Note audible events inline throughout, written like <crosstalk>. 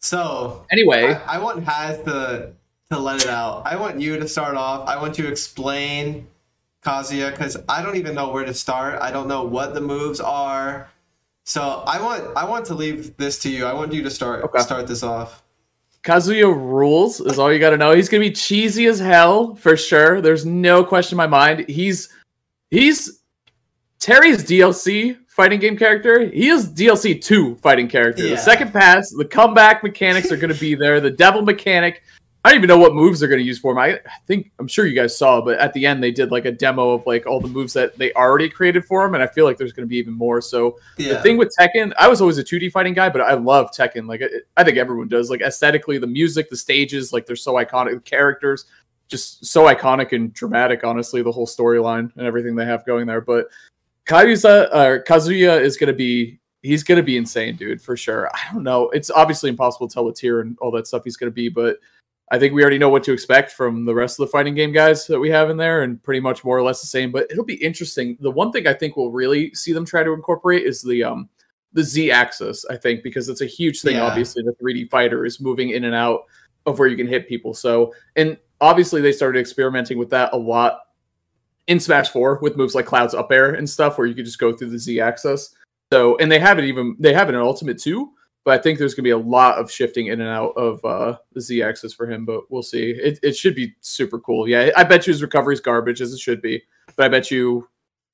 So Anyway, I, I want Haz to to let it out. I want you to start off. I want you to explain Kazuya because I don't even know where to start. I don't know what the moves are. So I want I want to leave this to you. I want you to start Okay. start this off. Kazuya rules is all you got to know. He's gonna be cheesy as hell for sure. There's no question in my mind. He's he's Terry's DLC fighting game character. He is DLC two fighting character. Yeah. The second pass, the comeback mechanics are gonna be there. The devil mechanic. I don't even know what moves they're gonna use for him. I think I'm sure you guys saw, but at the end they did like a demo of like all the moves that they already created for him, and I feel like there's gonna be even more. So Yeah. the thing with Tekken, I was always a 2D fighting guy, but I love Tekken. Like I, I think everyone does. Like aesthetically, the music, the stages, like they're so iconic. The characters, just so iconic and dramatic. Honestly, the whole storyline and everything they have going there. But Kazuya, uh, Kazuya is gonna be. He's gonna be insane, dude, for sure. I don't know. It's obviously impossible to tell what tier and all that stuff he's gonna be, but I think we already know what to expect from the rest of the fighting game guys that we have in there, and pretty much more or less the same. But it'll be interesting. The one thing I think we'll really see them try to incorporate is the um the Z axis. I think because it's a huge thing. Yeah. Obviously, the 3D fighter is moving in and out of where you can hit people. So, and obviously they started experimenting with that a lot in Smash 4 with moves like Cloud's up air and stuff, where you could just go through the Z axis. So, and they have it even they have it in Ultimate too. But I think there's going to be a lot of shifting in and out of uh, the Z axis for him. But we'll see. It, it should be super cool. Yeah, I bet you his recovery is garbage as it should be. But I bet you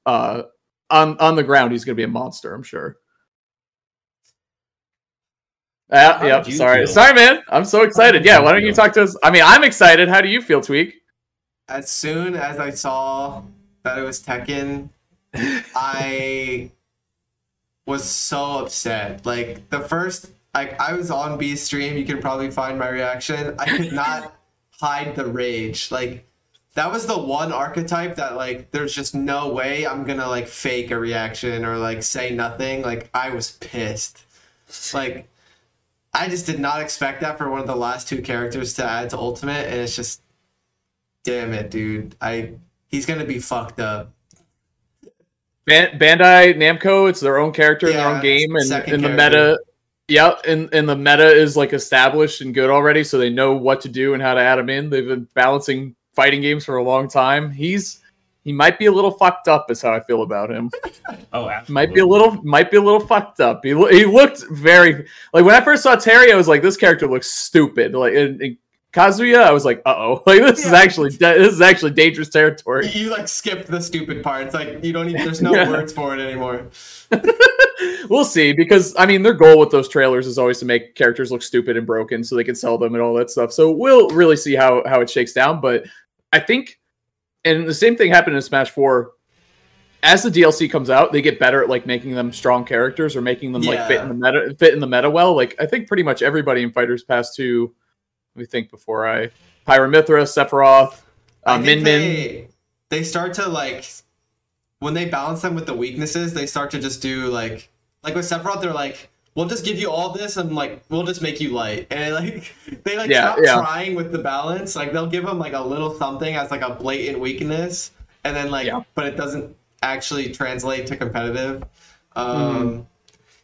uh, on on the ground he's going to be a monster. I'm sure. Uh, yep. Sorry, feel? sorry, man. I'm so excited. Yeah. Why don't you talk to us? I mean, I'm excited. How do you feel, Tweek? As soon as I saw that it was Tekken, <laughs> I was so upset. Like the first, like I was on B stream. You can probably find my reaction. I could not <laughs> hide the rage. Like that was the one archetype that like there's just no way I'm gonna like fake a reaction or like say nothing. Like I was pissed. Like I just did not expect that for one of the last two characters to add to Ultimate, and it's just damn it, dude. I he's gonna be fucked up. Ban- Bandai Namco, it's their own character in their own game, and second in the character. meta, yeah, and, and the meta is like established and good already, so they know what to do and how to add him in. They've been balancing fighting games for a long time. He's he might be a little fucked up, is how I feel about him. <laughs> Oh, absolutely. Might be a little, might be a little fucked up. He he looked very like when I first saw Terry, I was like, this character looks stupid. Like in, in Kazuya, I was like, uh oh, <laughs> like this is actually this is actually dangerous territory. You, you, like skipped the stupid part. It's like you don't even. There's <laughs> no Yeah. words for it anymore. <laughs> we'll see because I mean their goal with those trailers is always to make characters look stupid and broken so they can sell them and all that stuff. So we'll really see how how it shakes down. But I think, and the same thing happened in Smash Four. As the DLC comes out, they get better at like making them strong characters or making them like fit in the meta fit in the meta well. Like I think pretty much everybody in Fighters Pass Two. Let me think before I Pyra/Mythra, Sephiroth, uh, Min Min. They, they start to like when they balance them with the weaknesses. They start to just do like like with Sephiroth. They're like, we'll just give you all this and like we'll just make you light. <laughs> And like they like Yeah, stop yeah. trying with the balance. Like they'll give them like a little something as like a blatant weakness, and then like Yeah. but it doesn't actually translate to competitive. Mm-hmm. Um,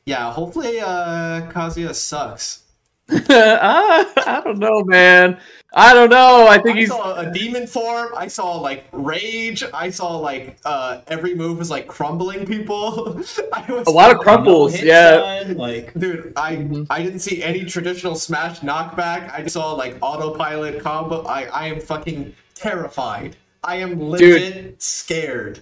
Yeah, hopefully uh, Kazuya sucks. <laughs> Ah, I don't know, man. I don't know. I think I he's saw a demon form. I saw like rage. I saw like uh every move was like crumbling people. <laughs> I was a lot of No crumples. hit Yeah. Like, Dude, I Mhm. I didn't see any traditional smash knockback. I just saw like autopilot combo. I I am fucking terrified. I am legit scared.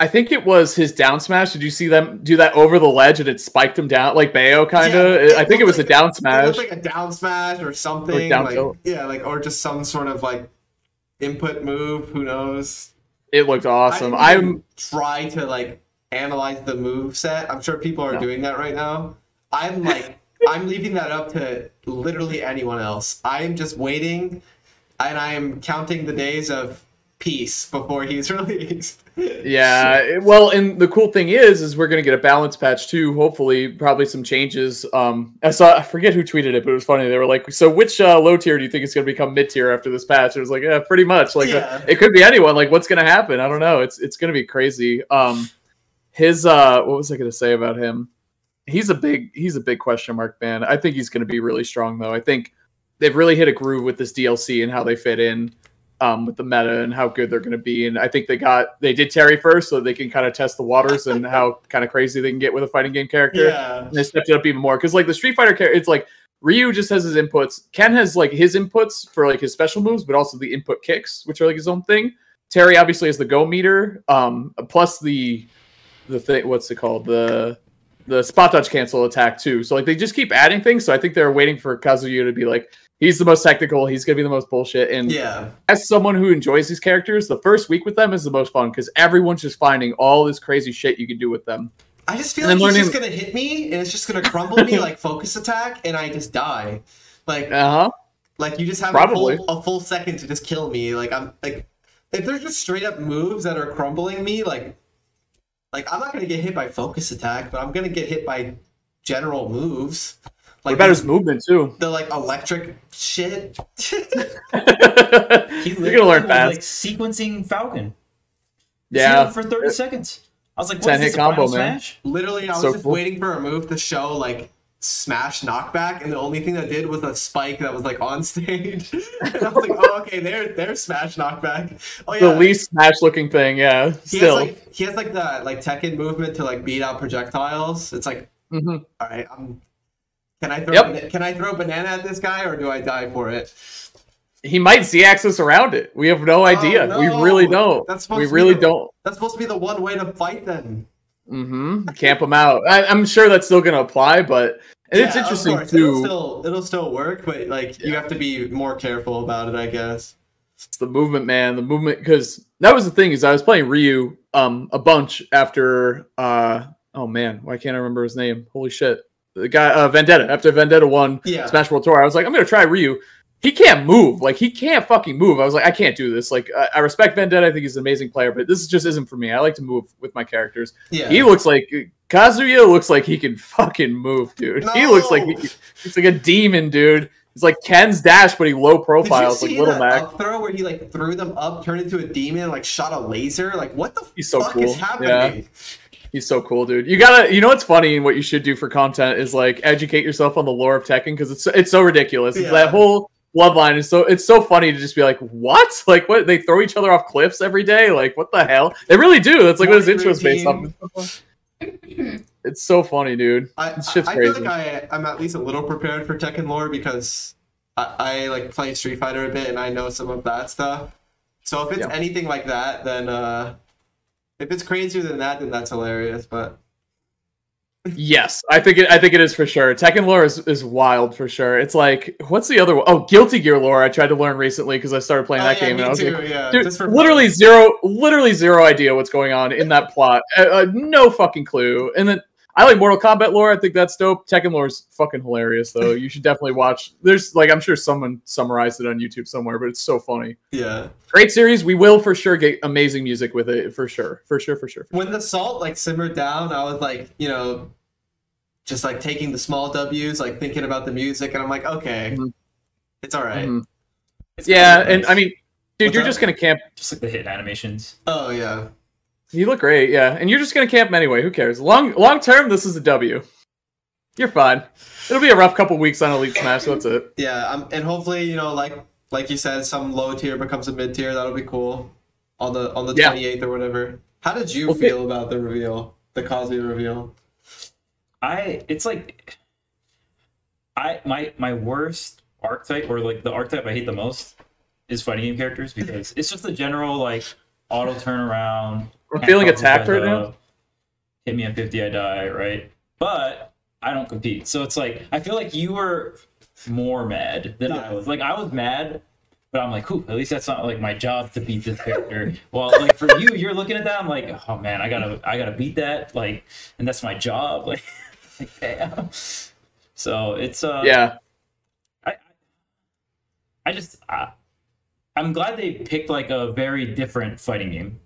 I think it was his down smash. Did you see them do that over the ledge and it spiked him down like Bayo kind of? Yeah, I think it was a down like It smash. like a down smash or something. down like yeah, like or just some sort of like input move. Who knows? It looked awesome. I I'm try to like analyze the move set. I'm sure people are No. doing that right now. I'm like <laughs> I'm leaving that up to literally anyone else. I'm just waiting and I am counting the days of peace before he's <laughs> released. yeah. Well, and the cool thing is, is we're gonna get a balance patch too. Hopefully, probably some changes. Um, I saw I forget who tweeted it, but it was funny. They were like, "So which uh, low tier do you think is gonna become mid tier after this patch?" It was like, yeah, pretty much. Like uh, Yeah. it could be anyone. Like what's gonna happen? I don't know. It's it's gonna be crazy. Um, his uh, what was I gonna say about him? he's a big he's a big question mark, man. I think he's going to be really strong though. I think they've really hit a groove with this DLC and how they fit in um, with the meta and how good they're going to be. And I think they got they did Terry first, so they can kind of test the waters and how <laughs> kind of crazy they can get with a fighting game character. Yeah. And they stepped it up even more because like the Street Fighter character, it's like Ryu just has his inputs. Ken has like his inputs for like his special moves, but also the input kicks, which are like his own thing. Terry obviously has the go meter, um, plus the the thing. What's it called? The the spot dodge cancel attack too. So like they just keep adding things. So I think they're waiting for Kazuya to be like he's the most technical. He's gonna be the most bullshit. And Yeah. as someone who enjoys these characters, the first week with them is the most fun because everyone's just finding all this crazy shit you can do with them. I just feel And like then he's just gonna hit me and it's just gonna crumble me like focus attack and I just die. Like Uh huh. like you just have Probably. a full, a full second to just kill me. Like I'm like if there's just straight up moves that are crumbling me, like like I'm not gonna get hit by focus attack, but I'm gonna get hit by general moves. What Like about his movement too? the like electric shit. <laughs> You're gonna learn was, fast. Like sequencing Falcon. yeah. for thirty seconds. I was like, what 10 is this hit a combo, man. smash? Literally, I was So just cool. waiting for a move to show like smash knockback, and the only thing that did was a spike that was like on <laughs> stage. and I was like, oh okay, there, there's smash knockback. Oh yeah, The least smash looking thing, yeah. he Still. has like he has like the like Tekken movement to like beat out projectiles. It's like, Mhm. all right, I'm. Can I throw Yep. can I throw a banana at this guy or do I die for it? He might Z axis around it. We have no idea. We Oh, no. really don't. That's supposed we to be really the- don't. That's supposed to be the one way to fight then. Mm-hmm. Camp him out. I, I'm sure that's still going to apply, but and it's Yeah, of interesting course, It'll too. still it'll still work, but like you have to be more careful about it, I guess. It's the movement, man. The movement, because that was the thing is I was playing Ryu um a bunch after uh oh man, why can't I remember his name? Holy shit, the guy uh, Vendetta after Vendetta won Yeah. Smash World Tour. I was like, I'm gonna try Ryu. He can't move. Like he can't fucking move. I was like, I can't do this. Like I, I respect Vendetta. I think he's an amazing player, but this just isn't for me. I like to move with my characters. Yeah. He looks like Kazuya looks like he can fucking move, dude. He looks like he, he's like a demon, dude. He's like Ken's Dash, but he low Did profile. you It's like Little Mac. throw where he like threw them up, turned into a demon, like shot a laser? Like what the He's so fuck cool. is happening? Yeah. He's so cool, dude. You gotta, you know what's funny and what you should do for content is like educate yourself on the lore of Tekken because it's it's so ridiculous. Yeah. that whole bloodline is so it's so funny to just be like, what? <laughs> Like what? They throw each other off cliffs every day? Like what the hell? They really do. That's like what his intro is based off. <laughs> It's so funny, dude. I, shit's I feel like I, I'm at least a little prepared for Tekken lore because I, I like play Street Fighter a bit and I know some of that stuff. So if it's Yeah. anything like that, then uh, if it's crazier than that, then that's hilarious. But Yes, I think it. I think it is for sure. Tekken lore is, is wild for sure. It's like what's the other one? Oh, Guilty Gear lore. I tried to learn recently because I started playing Oh, that yeah, game me and I was too, like, yeah, dude, literally zero, literally zero idea what's going on in that plot. Uh, uh, no fucking clue. And then I like Mortal Kombat lore. I think that's dope. Tekken lore is fucking hilarious though. You should definitely watch. There's like I'm sure someone summarized it on YouTube somewhere, but it's so funny. yeah, Great series. We will for sure get amazing music with it for sure, for sure, for sure. when the salt like simmered down, I was like, you know, just like taking the small W's, like thinking about the music, and I'm like, okay, Mhm. it's all right. Mhm. It's Yeah, and. I mean, dude, What's you're up? just gonna camp just like the hit animations. Oh yeah, You look great, yeah. And you're just gonna camp anyway. Who cares? Long long term, this is a W. You're fine. It'll be a rough couple weeks on Elite Smash. That's it. yeah, um, and hopefully, you know, like like you said, some low tier becomes a mid tier. That'll be cool on the on the Yeah. 28th or whatever. How did you Okay. feel about the reveal, the Kazuya reveal? I it's like I my my worst archetype or like the archetype I hate the most is fighting game characters because it's just a general like auto turnaround. I'm feeling attacked right now. Hit me at 50, I die, right? But I don't compete. So it's like I feel like you were more mad than I was. Like I was mad, but I'm like, "Ooh, at least that's not like my job to beat this character. <laughs> well, like for you, you're looking at that, I'm like, oh man, I gotta I gotta beat that, like, and that's my job. Like, <laughs> like damn. So it's uh Yeah. I I just I, I'm glad they picked like a very different fighting game.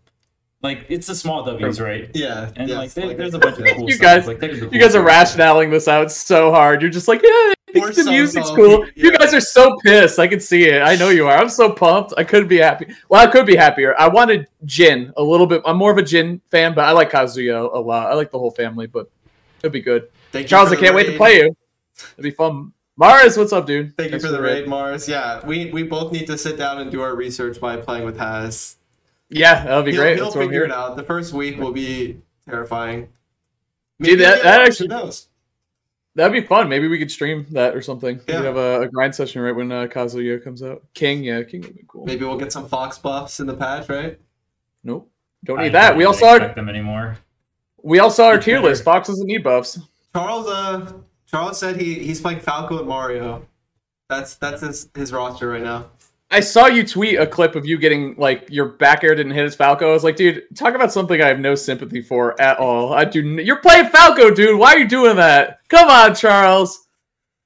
Like it's the small W's, right? Yeah, And yes, like, there, like there's a bunch of cool You stuff. guys- like, there's the You guys are stuff. rationaling this out so hard. You're just like, yeah, I think We're the so music's salty. cool. You guys are so pissed. I can see it. I know you are. I'm so pumped. I couldn't be happy. Well, I could be happier. I wanted Jin a little bit. I'm more of a Jin fan, but I like Kazuya a lot. I like the whole family, but it'd be good. Thank you Charles, for I can't wait to play you. It'll be fun. Mars, what's up, dude? Thank Thanks you for the raid, Mars. Yeah, we we both need to sit down and do our research by playing with Haz. Yeah, that'll be He'll, great. he'll That's figure it out. The first week will be terrifying. Dude, Maybe I'll that- that actually- Who knows? That'd be fun. Maybe we could stream that or something. We Yeah. could have a, a grind session right when uh, Kazuya comes out. King, yeah, King would be cool. Maybe we'll get some Fox buffs in the patch, right? Nope. Don't I need that. We all even saw expect them anymore. we all saw our tier Better. list. Fox doesn't need buffs. Charles, uh, Charles said he he's playing Falco and Mario. That's that's his his roster right now. I saw you tweet a clip of you getting like your back air didn't hit his Falco. I was like, dude, talk about something I have no sympathy for at all. I do. N- You're playing Falco, dude. Why are you doing that? Come on, Charles.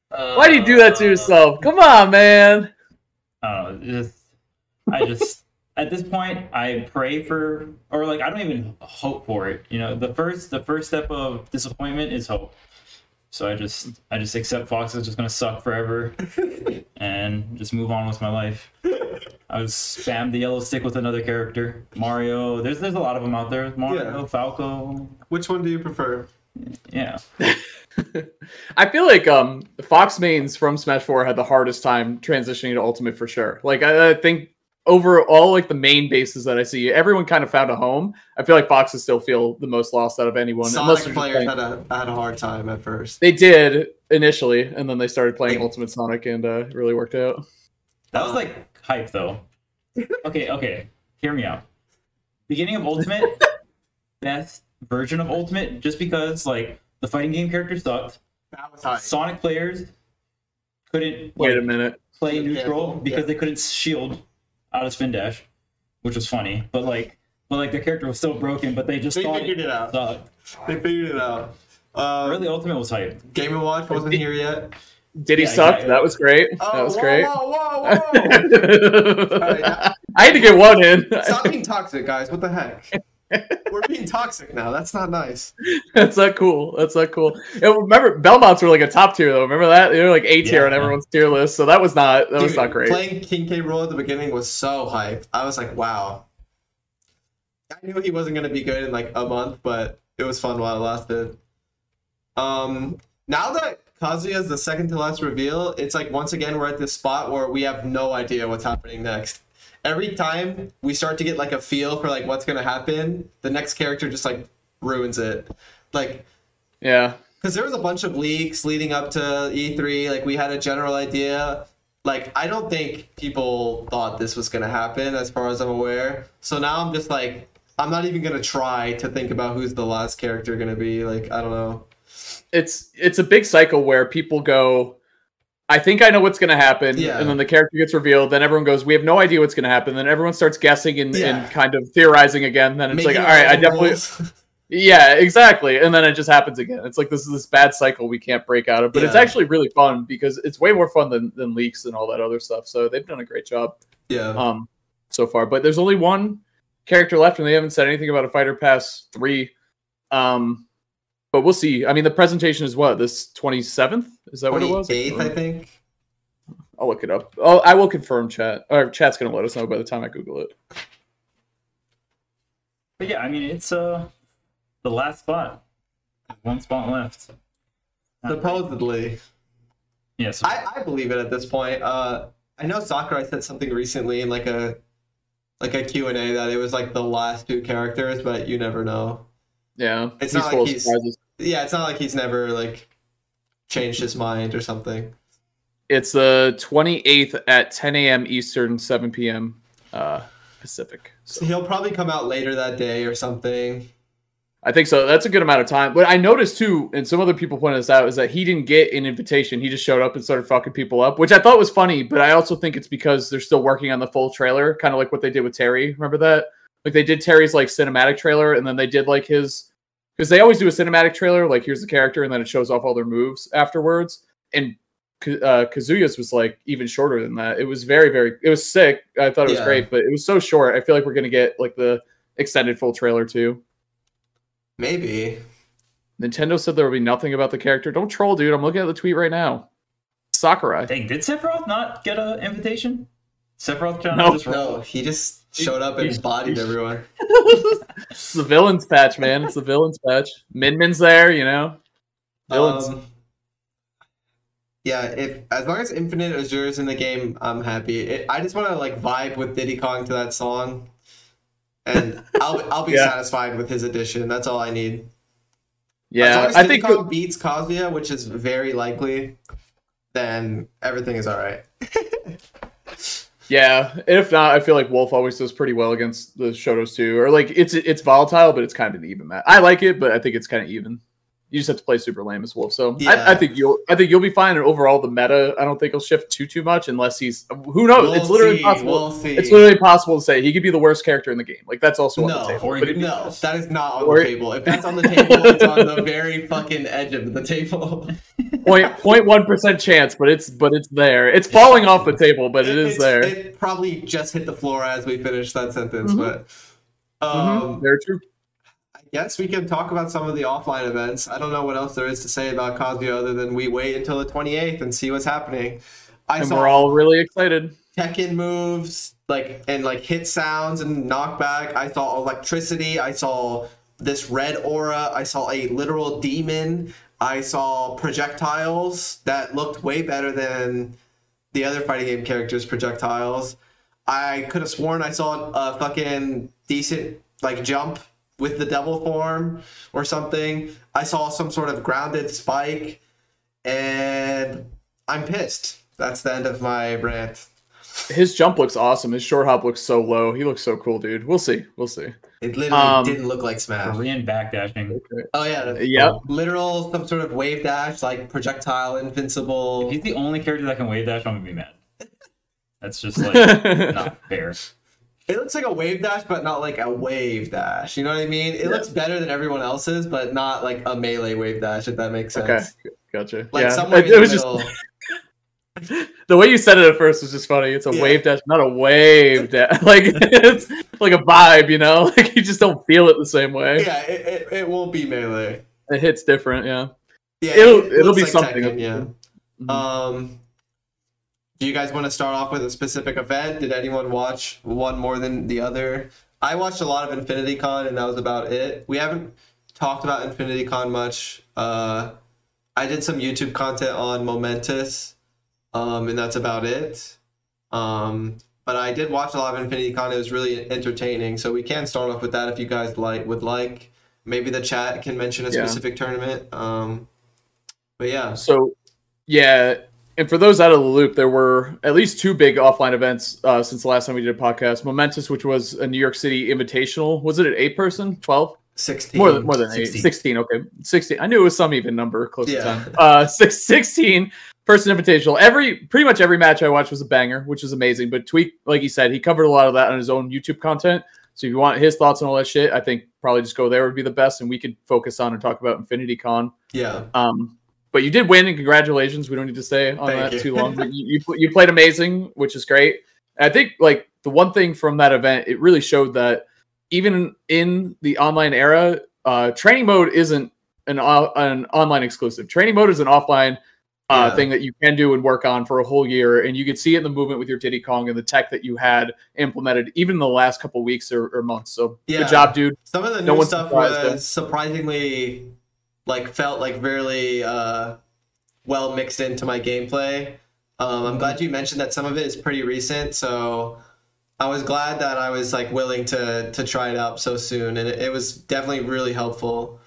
Why do you do that to uh, yourself? Come on, man. I don't. Just, I just <laughs> at this point I pray for, or like I don't even hope for it. You know, the first the first step of disappointment is hope. So I just I just accept Fox is just gonna suck forever, <laughs> and just move on with my life. I was spam the yellow stick with another character, Mario. There's there's a lot of them out there. Mario, Yeah. Falco. Which one do you prefer? Yeah, <laughs> I feel like um Fox mains from Smash 4 had the hardest time transitioning to Ultimate for sure. Like I, I think over all like the main bases that I see, everyone kind of found a home. I feel like Foxes still feel the most lost out of anyone. unless Sonic players had a had a hard time at first. They did initially, and then they started playing Like- Ultimate Sonic, and uh, it really worked out. that was like hype though. Okay, okay, hear me out. Beginning of Ultimate, <laughs> best version of Ultimate, just because like the fighting game character sucked. That was high. Sonic players couldn't Wait a minute. play Yeah, neutral because yeah. they couldn't shield out of spin dash, which was funny. But like, but like the character was still broken, but they just They thought figured it it out. sucked. They figured it out. Uh, Really, Ultimate was hype. Game and Watch wasn't here yet. Did he Yeah, suck? exactly. That was great. Oh, that was whoa, great. Whoa, whoa, whoa! <laughs> Alright, now- I had to get one in. Stop being toxic, guys. What the heck? <laughs> We're being toxic now. That's not nice. <laughs> That's not cool. That's not cool. And remember, Belmonts were like a top tier though. Remember that? They were like A tier Yeah. on everyone's tier list. So that was not that was not great. Playing King K. Rool at the beginning was so hyped. I was like, wow. I knew he wasn't gonna be good in like a month, but it was fun while it lasted. Um, now that Kazuya is the second to last reveal, it's like once again we're at this spot where we have no idea what's happening next. Every time we start to get like a feel for like what's gonna happen, the next character just like ruins it. Like Yeah. because there was a bunch of leaks leading up to E3. Like we had a general idea. Like I don't think people thought this was gonna happen, as far as I'm aware. So now I'm just like, I'm not even gonna try to think about who's the last character gonna be. Like I don't know. It's it's a big cycle where people go, I think I know what's gonna happen, Yeah. and then the character gets revealed. Then everyone goes, we have no idea what's gonna happen. Then everyone starts guessing and, Yeah. and kind of theorizing again. Then it's like, all right, I definitely, rules. <laughs> yeah, exactly. And then it just happens again. It's like this is this bad cycle we can't break out of. But it's actually really fun because it's way more fun than than leaks and all that other stuff. So they've done a great job. yeah. um so far but there's only one character left and they haven't said anything about a fighter pass 3 um but we'll see i mean the presentation is what this 27th is that what it was 28th, I think. i'll look it up oh i will confirm chat or chat's gonna let us know by the time i google it But yeah, I mean it's uh the last spot. One spot left. <laughs> Supposedly. Yeah, so I, I believe it at this point. Uh, I know Sakurai said something recently in like a like a Q and A that it was like the last two characters, but you never know. yeah It's he's not like he's- surprises Yeah, it's not like he's never like changed his mind or something. it's the 28th at 10 a.m eastern 7 p.m uh pacific so. So he'll probably come out later that day or something. I think so. That's a good amount of time. But I noticed too, and some other people pointed this out, is that he didn't get an invitation. He just showed up and started fucking people up, which I thought was funny. But I also think it's because they're still working on the full trailer, kind of like what they did with Terry. Remember that? Like they did Terry's like cinematic trailer, and then they did like his because they always do a cinematic trailer. Like here's the character, and then it shows off all their moves afterwards. And uh, Kazuya's was like even shorter than that. It was very, very. It was sick. I thought it was Yeah. great, but it was so short. I feel like we're gonna get like the extended full trailer too. Maybe. Nintendo said there will be nothing about the character. Don't troll, dude. I'm looking at the tweet right now. Sakurai. Dang, did Sephiroth not get an invitation? Sephiroth trying No. just roll. No, he just showed up and bodied everyone. <laughs> it's the villains patch, man. It's the villains patch. Min Min's there, you know. Villains. Um, yeah, if as long as Infinite Azure is in the game, I'm happy. It, I just want to like vibe with Diddy Kong to that song, and I'll I'll be <laughs> Yeah. satisfied with his addition. That's all I need. yeah, I think Kong beats Kazuya, which is very likely, then everything is all right. <laughs> Yeah, if not, I feel like Wolf always does pretty well against the Shotos too. Or like it's it's volatile, but it's kind of an even match. I like it, but I think it's kind of even. You just have to play super lame as Wolf. So Yeah. I, I think you'll I think you'll be fine. And overall, the meta I don't think will shift too too much unless he's who knows. We'll it's literally see, possible. We'll see. It's literally possible to say he could be the worst character in the game. Like that's also on the table. Or But he could be no, that is not on Or- the table. If that's on the table, it's on the very fucking edge of the table. <laughs> point point one percent chance, but it's but it's there. It's falling off the table, but it is It's- there. It probably just hit the floor as we finished that sentence, Mhm. but um, Very true. Guess we can talk about some of the offline events. I don't know what else there is to say about Kazuya other than we wait until the 28th and see what's happening. I And saw we're all really excited. Tekken moves, like and like hit sounds and knockback. I saw electricity. I saw this red aura. I saw a literal demon. I saw projectiles that looked way better than the other fighting game characters' projectiles. I could have sworn I saw a fucking decent like jump with the devil form or something. I saw some sort of grounded spike, and I'm pissed. That's the end of my rant. His jump looks awesome. His short hop looks so low. He looks so cool, dude. We'll see. We'll see. It literally Um, didn't look like Smash. Korean backdashing. Oh yeah, Yep. literal some sort of wave dash, like projectile invincible. If he's the only character that can wave dash, I'm gonna be mad. That's just <laughs> like not fair. It looks like a wave dash, but not like a wave dash. You know what I mean? It Yeah. looks better than everyone else's, but not like a melee wave dash. If that makes sense. Okay, gotcha. Like yeah, somewhere <laughs> it, in it the was middle. just <laughs> the way you said it at first was just funny. It's a Yeah. wave dash, not a wave dash. <laughs> Like it's like a vibe, you know. Like you just don't feel it the same way. yeah, it, it, it won't be melee. It hits different. Yeah. Yeah, It'll- it it'll be like something. Tekken, yeah. Mhm. Um, do you guys want to start off with a specific event? Did anyone watch one more than the other? I watched a lot of Infinity Con, and that was about it. We haven't talked about Infinity Con much. Uh, I did some YouTube content on Momentous, um, and that's about it. Um, but I did watch a lot of Infinity Con. It was really entertaining. So we can start off with that if you guys like would like. Maybe the chat can mention a Yeah. specific tournament. Um, but yeah. So, yeah, and for those out of the loop, there were at least two big offline events uh, since the last time we did a podcast. Momentous, which was a New York City Invitational. Was it an eight person? Twelve? 16. More than more than 16. 16, Okay, sixteen. I knew it was some even number close Yeah. to ten. Uh, six, 16 person invitational. Every pretty much every match I watched was a banger, which is amazing. But Tweek, like he said, he covered a lot of that on his own YouTube content. So if you want his thoughts on all that shit, I think probably just go there would be the best, and we could focus on and talk about Infinity Con. Yeah. Um, but you did win, and congratulations. We don't need to stay on Thank that you. too long. But <laughs> you, you you played amazing, which is great. And I think like the one thing from that event, it really showed that even in the online era, uh, training mode isn't an an online exclusive. Training mode is an offline uh, Yeah. thing that you can do and work on for a whole year, and you could see it in the movement with your Diddy Kong and the tech that you had implemented, even in the last couple weeks or, or months. So Yeah. good job, dude. Some of the No new stuff was surprisingly like felt like really uh, well mixed into my gameplay. Um. I'm glad you mentioned that some of it is pretty recent, so I was glad that I was like willing to to try it out so soon, and it, it was definitely really helpful.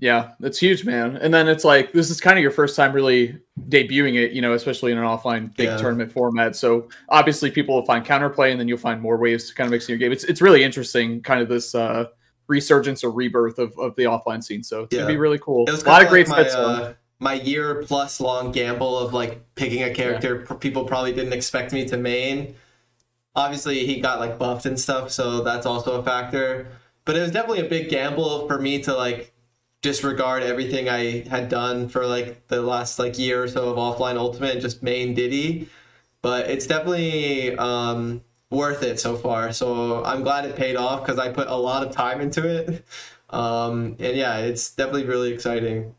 Yeah, that's huge, man. And then it's like this is kind of your first time really debuting it, you know, especially in an offline big Yeah. tournament format. So obviously people will find counterplay and then you'll find more ways to kind of mix in your game. It's it's really interesting, kind of this uh resurgence or rebirth of, of the offline scene. So it's Yeah. gonna be really cool. A lot of kinda great like my, uh, my year plus long gamble of like picking a character pr- people probably didn't expect me to main. Obviously, he got like buffed and stuff, so that's also a factor. But it was definitely a big gamble for me to like disregard everything I had done for like the last like year or so of offline ultimate and just main Diddy. But it's definitely um, worth it so far. So I'm glad it paid off because I put a lot of time into it. <laughs> Um, and yeah, it's definitely really exciting.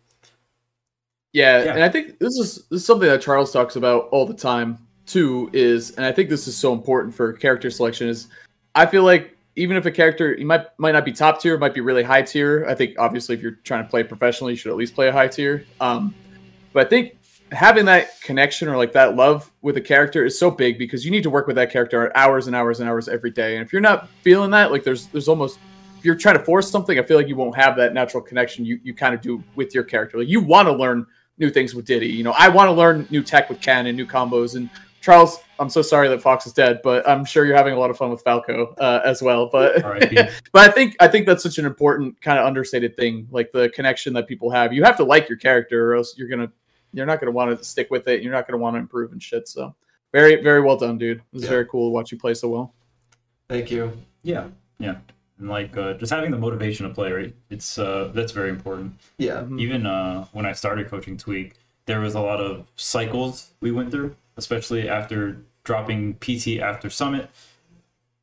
Yeah, Yeah. and I think this is this is something that Charles talks about all the time too. Is and I think this is so important for character selection. Is I feel like even if a character you might might not be top tier, might be really high tier. I think obviously if you're trying to play professionally, you should at least play a high tier. Um, but I think having that connection or like that love with a character is so big because you need to work with that character hours and hours and hours every day. And if you're not feeling that, like there's there's almost if you're trying to force something, I feel like you won't have that natural connection you you kind of do with your character. Like you want to learn new things with Diddy. You know, I want to learn new tech with Ken and new combos. And Charles, I'm so sorry that Fox is dead, but I'm sure you're having a lot of fun with Falco uh, as well. But <laughs> <laughs> but I think I think that's such an important kind of understated thing, like the connection that people have. You have to like your character, or else you're gonna you're not gonna want to stick with it. You're not gonna want to improve and shit. So very very well done, dude. It's yeah. very cool to watch you play so well. Thank you. Yeah, yeah and like uh, just having the motivation to play right it's uh, that's very important yeah mm-hmm. even uh, when i started coaching Tweek there was a lot of cycles we went through especially after dropping pt after summit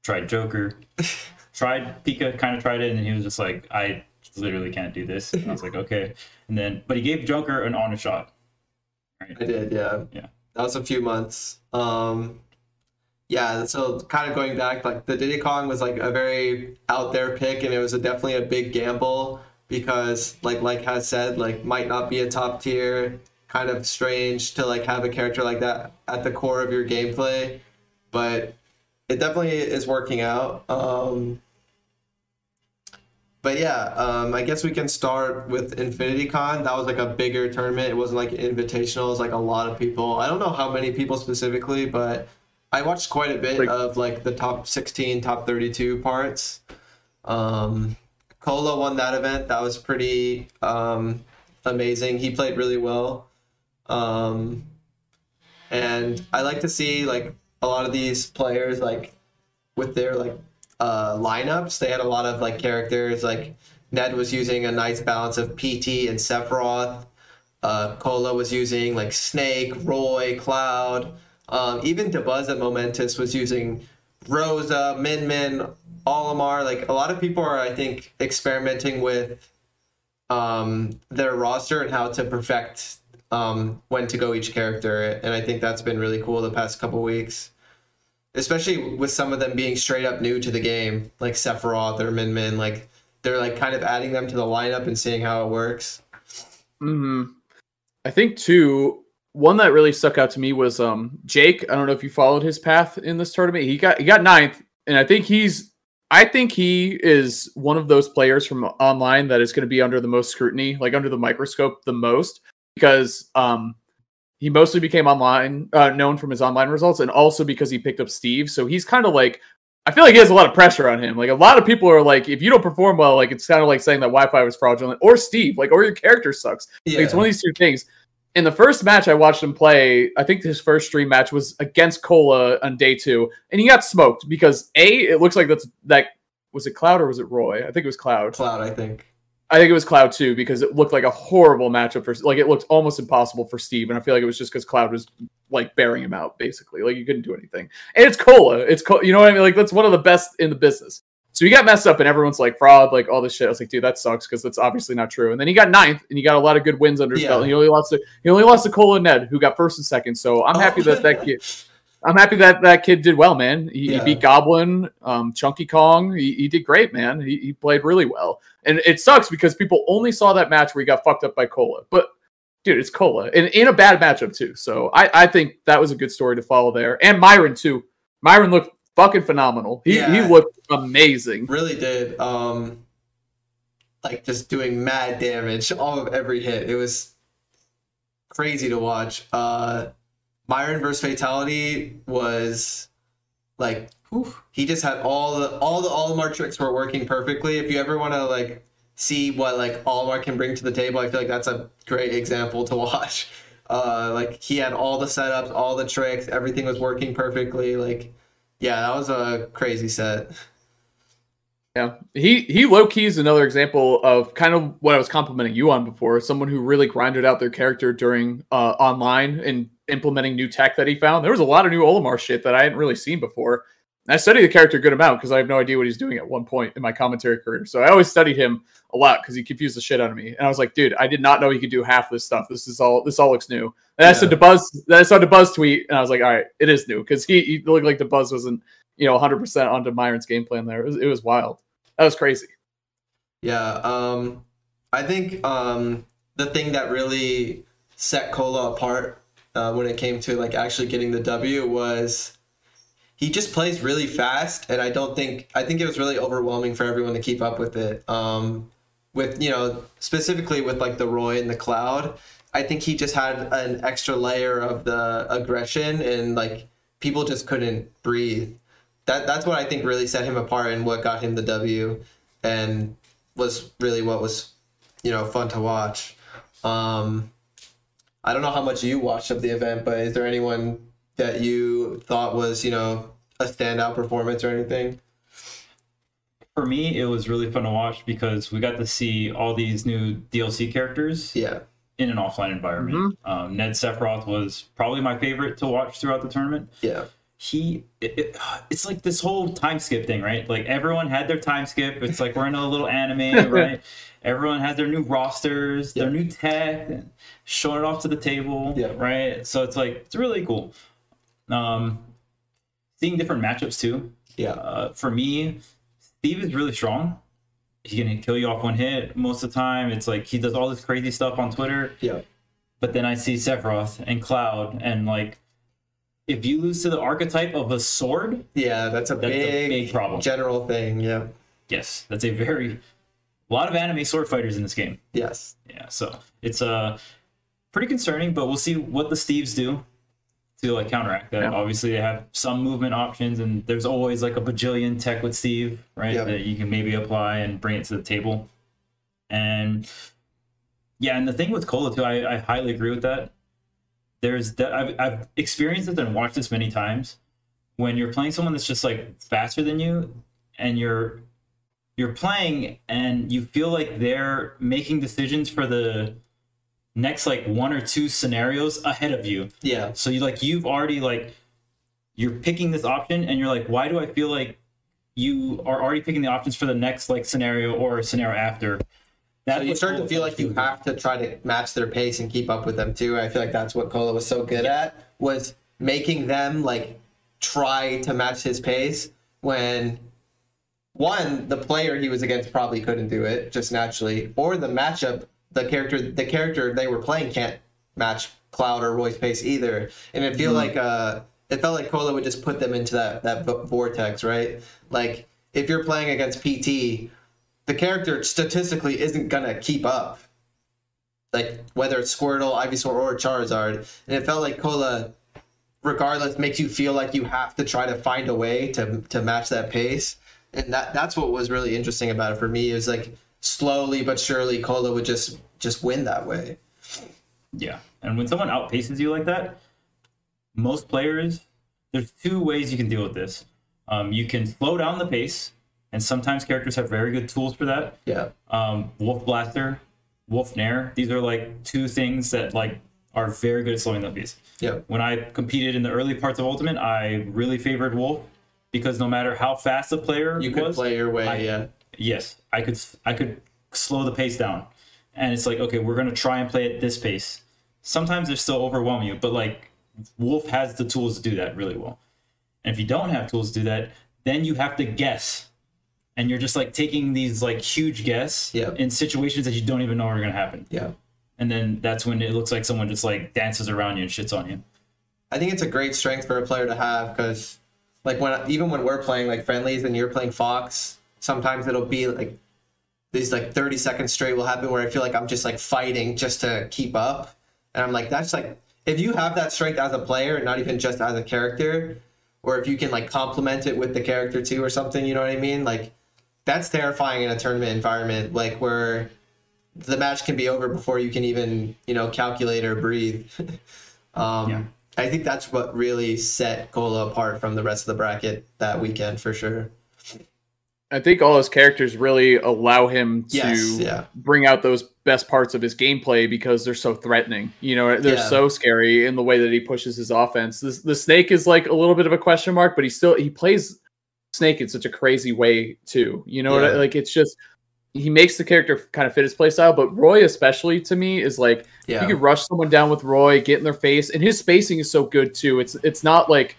tried joker <laughs> tried pika kind of tried it and he was just like i literally can't do this and i was like okay and then but he gave joker an honest shot right? i did yeah yeah that was a few months um yeah, so kind of going back, like the Diddy Kong was like a very out there pick, and it was a, definitely a big gamble because, like, like Haz said, like might not be a top tier. Kind of strange to like have a character like that at the core of your gameplay, but it definitely is working out. Um, but yeah, um, I guess we can start with Infinity Con. That was like a bigger tournament. It wasn't like invitational. It was like a lot of people. I don't know how many people specifically, but I watched quite a bit like, of like the top 16, top 32 parts. Um, Cola won that event. That was pretty um, amazing. He played really well. Um, and I like to see like a lot of these players like with their like uh, lineups. They had a lot of like characters. Like Ned was using a nice balance of PT and Sephiroth. Uh, Cola was using like Snake, Roy, Cloud. Um, even Dabuz at Momentous was using Rosa, Min Min, Olimar. Like a lot of people are, I think, experimenting with um, their roster and how to perfect um, when to go each character. And I think that's been really cool the past couple weeks. Especially with some of them being straight up new to the game, like Sephiroth or Min Min. Like they're like kind of adding them to the lineup and seeing how it works. Hmm. I think too one that really stuck out to me was um Jake. I don't know if you followed his path in this tournament. He got he got ninth, and I think he's I think he is one of those players from online that is going to be under the most scrutiny, like under the microscope the most, because um he mostly became online uh, known from his online results, and also because he picked up Steve. So he's kind of like I feel like he has a lot of pressure on him. Like a lot of people are like, if you don't perform well, like it's kind of like saying that Wi-Fi was fraudulent, or Steve, like, or your character sucks. Yeah. Like, it's one of these two things in the first match I watched him play, I think his first stream match was against Cola on day two, and he got smoked because a it looks like that's that was it Cloud or was it Roy? I think it was Cloud. Cloud, I think. I think it was Cloud too because it looked like a horrible matchup for like it looked almost impossible for Steve, and I feel like it was just because Cloud was like bearing him out basically, like you couldn't do anything. And it's Cola, it's you know what I mean? Like that's one of the best in the business. So he got messed up, and everyone's like fraud, like all this shit. I was like, dude, that sucks because that's obviously not true. And then he got ninth, and he got a lot of good wins under his yeah. belt. He only lost to he only lost to Cola and Ned, who got first and second. So I'm oh. happy that that kid. I'm happy that that kid did well, man. He, yeah. he beat Goblin, um, Chunky Kong. He, he did great, man. He, he played really well. And it sucks because people only saw that match where he got fucked up by Cola. But dude, it's Cola, and in a bad matchup too. So I, I think that was a good story to follow there. And Myron too. Myron looked fucking phenomenal. He yeah, he looked amazing. Really did. Um like just doing mad damage all of every hit. It was crazy to watch. Uh Myron versus Fatality was like whew, he just had all the all the Olimar tricks were working perfectly. If you ever want to like see what like Olimar can bring to the table, I feel like that's a great example to <laughs> watch. Uh, like he had all the setups, all the tricks, everything was working perfectly. Like yeah, that was a crazy set. Yeah, he he low key is another example of kind of what I was complimenting you on before. Someone who really grinded out their character during uh, online and implementing new tech that he found. There was a lot of new Olimar shit that I hadn't really seen before. I study the character a good amount because I have no idea what he's doing at one point in my commentary career. So I always studied him a lot because he confused the shit out of me. And I was like, dude, I did not know he could do half this stuff. This is all this all looks new. And I said Yeah. to Buzz, then I saw Dabuz tweet, and I was like, all right, it is new because he, he looked like Dabuz wasn't you know 100 percent onto Myron's game plan there. It was, it was wild. That was crazy. Yeah, um, I think um, the thing that really set Cola apart uh, when it came to like actually getting the W was he just plays really fast, and I don't think I think it was really overwhelming for everyone to keep up with it. Um, with you know specifically with like the Roy and the Cloud, I think he just had an extra layer of the aggression, and like people just couldn't breathe. That that's what I think really set him apart and what got him the W, and was really what was you know fun to watch. Um, I don't know how much you watched of the event, but is there anyone that you thought was you know a standout performance or anything? For me, it was really fun to watch because we got to see all these new DLC characters Yeah, in an offline environment. Um, Ned Sephiroth was probably my favorite to watch throughout the tournament. yeah, he it, it- it's like this whole time skip thing right? Like everyone had their time skip. It's like we're in a little anime <laughs> right? Everyone has their new rosters their new tech and showing it off to the table Yeah. right? So it's like it's really cool um seeing different matchups too yeah, uh, for me steve is really strong he can kill you off one hit most of the time it's like he does all this crazy stuff on twitter yeah, but then I see Sephiroth and Cloud, and like, if you lose to the archetype of a sword, yeah. That's a That's a big, big problem. general thing. Yeah, yes, that's a very, a lot of anime sword fighters in this game. yes, Yeah, so it's uh, pretty concerning, but we'll see what the Steves do to like counteract that. Yeah. Obviously, they have some movement options, and there's always like a bajillion tech with Steve, right? Yeah. That you can maybe apply and bring it to the table. And yeah, and the thing with Cola too, I, I highly agree with that. There's that I've, I've experienced it and watched this many times. When you're playing someone that's just like faster than you, and you're you're playing and you feel like they're making decisions for the next like one or two scenarios ahead of you. yeah, So you like you've already like you're picking this option and you're like, why do I feel like you are already picking the options for the next like scenario or scenario after? That's so you start to feel like you have to try to match their pace and keep up with them too. I feel like that's what Cola was so good at was making them like try to match his pace when one the player he was against probably couldn't do it just naturally or the matchup the character the character they were playing can't match Cloud or Roy's pace either and it feel like uh it felt like Cola would just put them into that that vortex right like if you're playing against PT the character statistically isn't gonna keep up. Like whether it's Squirtle, Ivysaur, or Charizard, and it felt like Cola, regardless, makes you feel like you have to try to find a way to to match that pace, and that that's what was really interesting about it for me. Is like slowly but surely, Cola would just just win that way. Yeah. And when someone outpaces you like that, most players, there's two ways you can deal with this. Um, you can slow down the pace, and sometimes characters have very good tools for that. Yeah, Um, Wolf Blaster, Wolf Nair, these are like two things that like are very good at slowing the pace. yeah, When I competed in the early parts of Ultimate, I really favored Wolf because no matter how fast the player you could was, play your way. I- yeah, yes, I could I could slow the pace down. And it's like, okay, we're gonna try and play at this pace. Sometimes they're still overwhelm you, but like Wolf has the tools to do that really well. And if you don't have tools to do that, then you have to guess. And you're just like taking these like huge guess Yeah. in situations that you don't even know are gonna happen. yeah. And then that's when it looks like someone just like dances around you and shits on you. I think it's a great strength for a player to have because, like, when even when we're playing like friendlies and you're playing Fox, sometimes it'll be like these like 30 seconds straight will happen where I feel like I'm just like fighting just to keep up, and I'm like, that's like if you have that strength as a player, and not even just as a character, or if you can like complement it with the character too or something, you know what I mean? Like, that's terrifying in a tournament environment, like where the match can be over before you can even you know calculate or breathe. <laughs> um, Yeah. I think that's what really set Cola apart from the rest of the bracket that weekend for sure. I think all his characters really allow him to Yes, yeah. bring out those best parts of his gameplay because they're so threatening. You know, they're Yeah. so scary in the way that he pushes his offense. This, the snake is like a little bit of a question mark, but he still he plays Snake in such a crazy way too. You know, what I, like it's just he makes the character kind of fit his playstyle. But Roy, especially to me, is like Yeah. you can rush someone down with Roy, get in their face, and his spacing is so good too. It's it's not like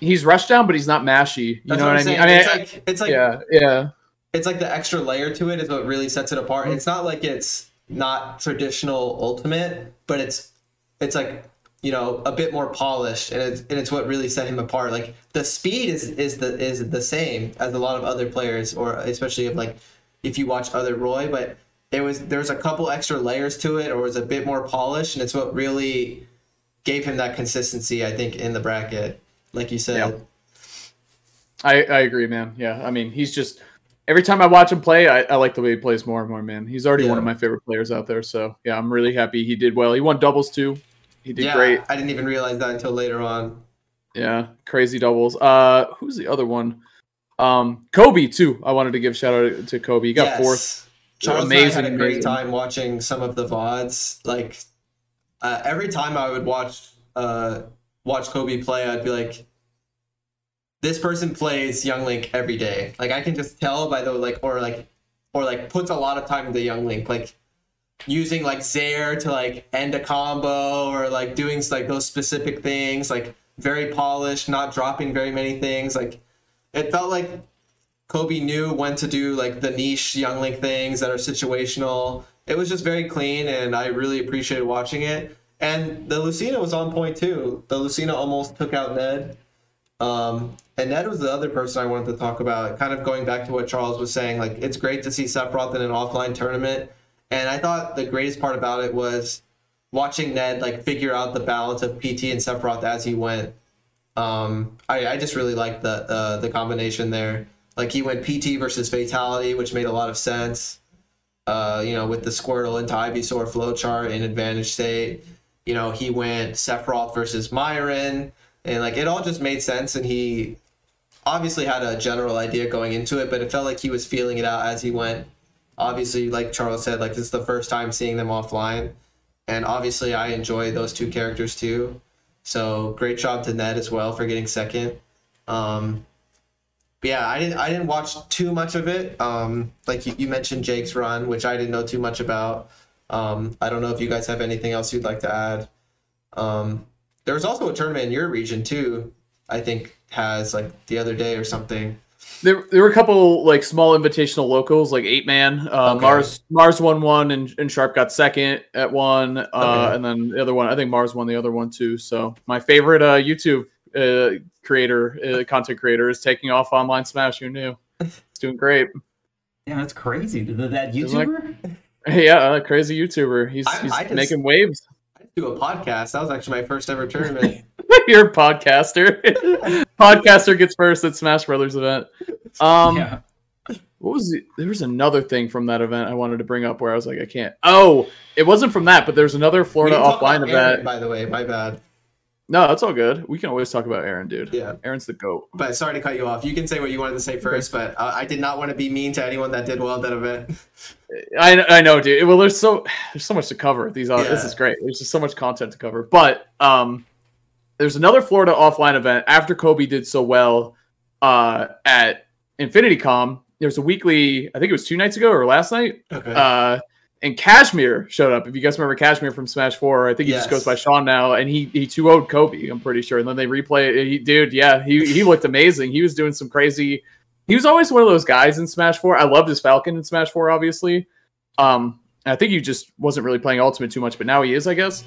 he's rushed down, but he's not mashy. You That's know what, I'm I mean? I mean, it's like it's like yeah, yeah, it's like the extra layer to it is what really sets it apart. It's not like it's not traditional ultimate, but it's it's like you know a bit more polished, and it's and it's what really set him apart. Like the speed is is the is the same as a lot of other players, or especially if like if you watch other Roy, but it was there's a couple extra layers to it, or it was a bit more polished, and it's what really gave him that consistency. I think in the bracket, like you said. Yeah. I I agree, man. Yeah, I mean, he's just every time I watch him play, I, I like the way he plays more and more, man. He's already one of my favorite players out there. So yeah, I'm really happy he did well. He won doubles too. He did yeah, great. I didn't even realize that until later on. Yeah, crazy doubles. Uh, who's the other one? Um, Kobe too. I wanted to give shout out to Kobe. He got Yes. fourth. Charles Amazing, had a great amazing. time watching some of the vods. Like uh, every time I would watch uh, watch Kobe play, I'd be like, "This person plays Young Link every day." Like I can just tell by the like, or like, or like puts a lot of time into Young Link, like using like Zair to like end a combo or like doing like those specific things, like very polished, not dropping very many things. Like it felt like Kobe knew when to do like the niche Young Link things that are situational. It was just very clean, and I really appreciated watching it. And the Lucina was on point too. The Lucina almost took out Ned. Um, and Ned was the other person I wanted to talk about. Kind of going back to what Charles was saying, like it's great to see Sephiroth in an offline tournament. And I thought the greatest part about it was watching Ned like figure out the balance of PT and Sephiroth as he went. Um, I, I just really liked the uh, the combination there. Like he went PT versus Fatality, which made a lot of sense. Uh, you know, with the Squirtle into Ivysaur flowchart in advantage state. You know, he went Sephiroth versus Myron, and like it all just made sense. And he obviously had a general idea going into it, but it felt like he was feeling it out as he went. Obviously, like Charles said, like this is the first time seeing them offline, and obviously I enjoy those two characters too. So great job to Ned as well for getting second. Um, but yeah, I didn't I didn't watch too much of it. Um, like you, you mentioned Jake's run, which I didn't know too much about. Um, I don't know if you guys have anything else you'd like to add. Um, there was also a tournament in your region too. I think has like the other day or something. There, there were a couple like small invitational locals, like eight man. Uh, Okay. Mars, Mars won one, and, and Sharp got second at one, uh, Okay. and then the other one, I think Mars won the other one too. So my favorite uh, YouTube uh, creator, uh, content creator, is taking off online Smash. Who knew? It's doing great. Yeah, that's crazy. That It's like- YouTuber? <laughs> <laughs> yeah, uh, crazy YouTuber. He's I- he's I just- making waves. I do a podcast. That was actually my first ever tournament. <laughs> You're a podcaster. <laughs> podcaster gets first at Smash Brothers event. Um, yeah. What was the, there was another thing from that event I wanted to bring up where I was like I can't. Oh, it wasn't from that, but there's another Florida offline event. By the way. My bad. No, that's all good. We can always talk about Aaron, dude. Yeah. Aaron's the goat. But sorry to cut you off. You can say what you wanted to say first, but uh, I did not want to be mean to anyone that did well at that event. <laughs> I I know, dude. Well, there's so there's so much to cover. These are this is great. There's just so much content to cover. But um, there's another Florida offline event after Kobe did so well uh at InfinityCom. was a weekly. I think it was two nights ago or last night. Okay. uh, and Cashmere showed up. If you guys remember Cashmere from Smash Four, I think he just goes by Sean now, and he he two would Kobe. I'm pretty sure, and then they replay it. He, dude, yeah, he he looked amazing. He was doing some crazy. He was always one of those guys in Smash Four. I loved his Falcon in Smash Four, obviously. Um, I think he just wasn't really playing Ultimate too much, but now he is, I guess.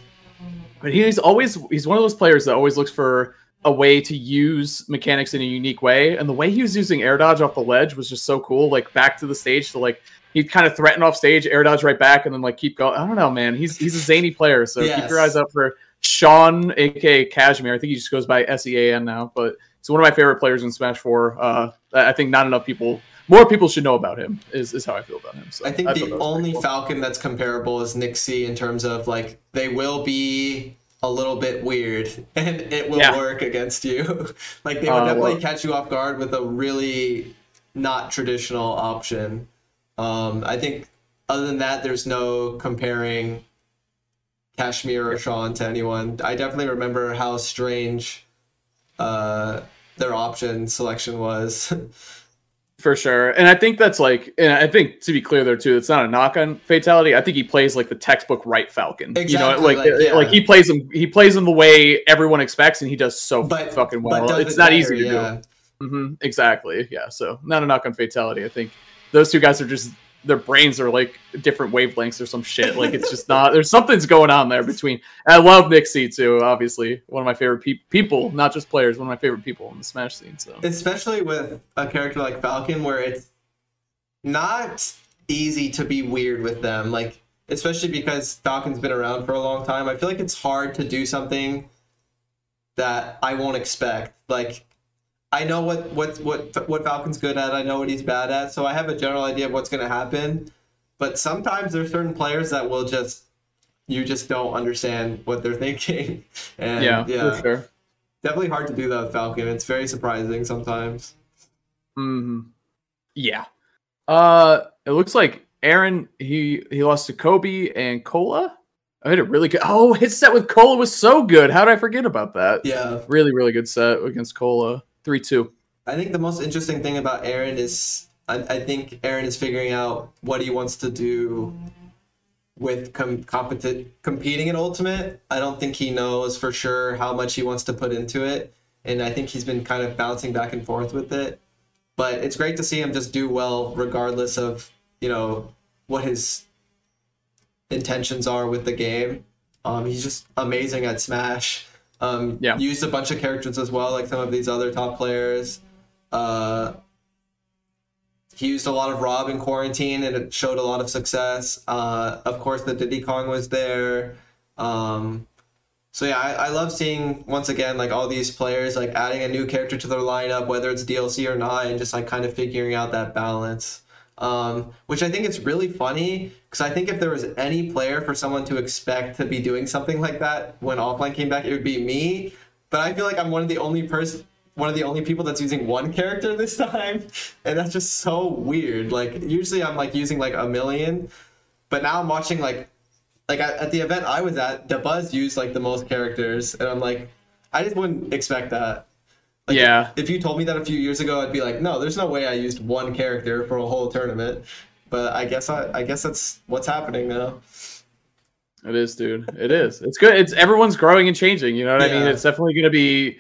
But he's always he's one of those players that always looks for a way to use mechanics in a unique way. And the way he was using air dodge off the ledge was just so cool. Like back to the stage to like he'd kind of threaten off stage, air dodge right back, and then like keep going. I don't know, man. He's he's a zany player, so keep your eyes up for Sean, aka Cashmere. I think he just goes by S E A N now, but he's one of my favorite players in Smash Four. Uh, I I think not enough people, more people should know about him. Is is how I feel about him. So I think thought the that was pretty only cool. Falcon that's comparable is Nixie in terms of like they will be a little bit weird <laughs> and it will Yeah. work against you. <laughs> like they would Uh, definitely well- catch you off guard with a really not traditional option. Um, I think other than that, there's no comparing Kashmir or Sean to anyone. I definitely remember how strange uh, their option selection was. <laughs> For sure. And I think that's like, and I think to be clear there too, it's not a knock on fatality. I think he plays like the textbook right Falcon. Exactly, you know, like like, yeah. like he plays him he plays him the way everyone expects and he does so But- fucking well. It's not better, easy to yeah. do. hmm Exactly. Yeah. So not a knock on fatality. I think those two guys are just their brains are like different wavelengths or some shit. Like it's just not there's something's going on there between I love Nick C too, obviously. One of my favorite pe- people, not just players, one of my favorite people in the Smash scene. So Especially with a character like Falcon, where it's not easy to be weird with them. Like, especially because Falcon's been around for a long time. I feel like it's hard to do something that I won't expect. Like, I know what what what what Falcon's good at. I know what he's bad at. So I have a general idea of what's going to happen. But sometimes there's certain players that will just you just don't understand what they're <laughs> thinking. And yeah, yeah, for sure. definitely hard to do that with Falcon. It's very surprising sometimes. hmm Yeah. Uh, it looks like Aaron he he lost to Kobe and Cola. I had a really good. Oh, his set with Cola was so good. How did I forget about that? Yeah. Really, really good set against Cola. Three two. I think the most interesting thing about Aaron is I, I think Aaron is figuring out what he wants to do with com- competi- competing in Ultimate. I don't think he knows for sure how much he wants to put into it, and I think he's been kind of bouncing back and forth with it. But it's great to see him just do well, regardless of you know what his intentions are with the game. Um, he's just amazing at Smash. Um, Yeah. Used a bunch of characters as well, like some of these other top players. Uh, he used a lot of Rob in quarantine, and it showed a lot of success. Uh, of course, the Diddy Kong was there. Um, so yeah, I, I love seeing once again like all these players like adding a new character to their lineup, whether it's DLC or not, and just like kind of figuring out that balance. Um, which I think it's really funny because I think if there was any player for someone to expect to be doing something like that when offline came back, it would be me. But I feel like I'm one of the only person, one of the only people that's using one character <laughs> this time, and that's just so weird. Like usually I'm like using like a million, but now I'm watching like like at, at the event I was at, Dabuz used like the most characters, and I'm like, I just wouldn't expect that. Like, Yeah. If you told me that a few years ago, I'd be like, no, there's no way I used one character for a whole tournament. But I guess I, I guess that's what's happening now. It is, dude. It is. It's good. It's everyone's growing and changing. You know what I mean? It's definitely going to be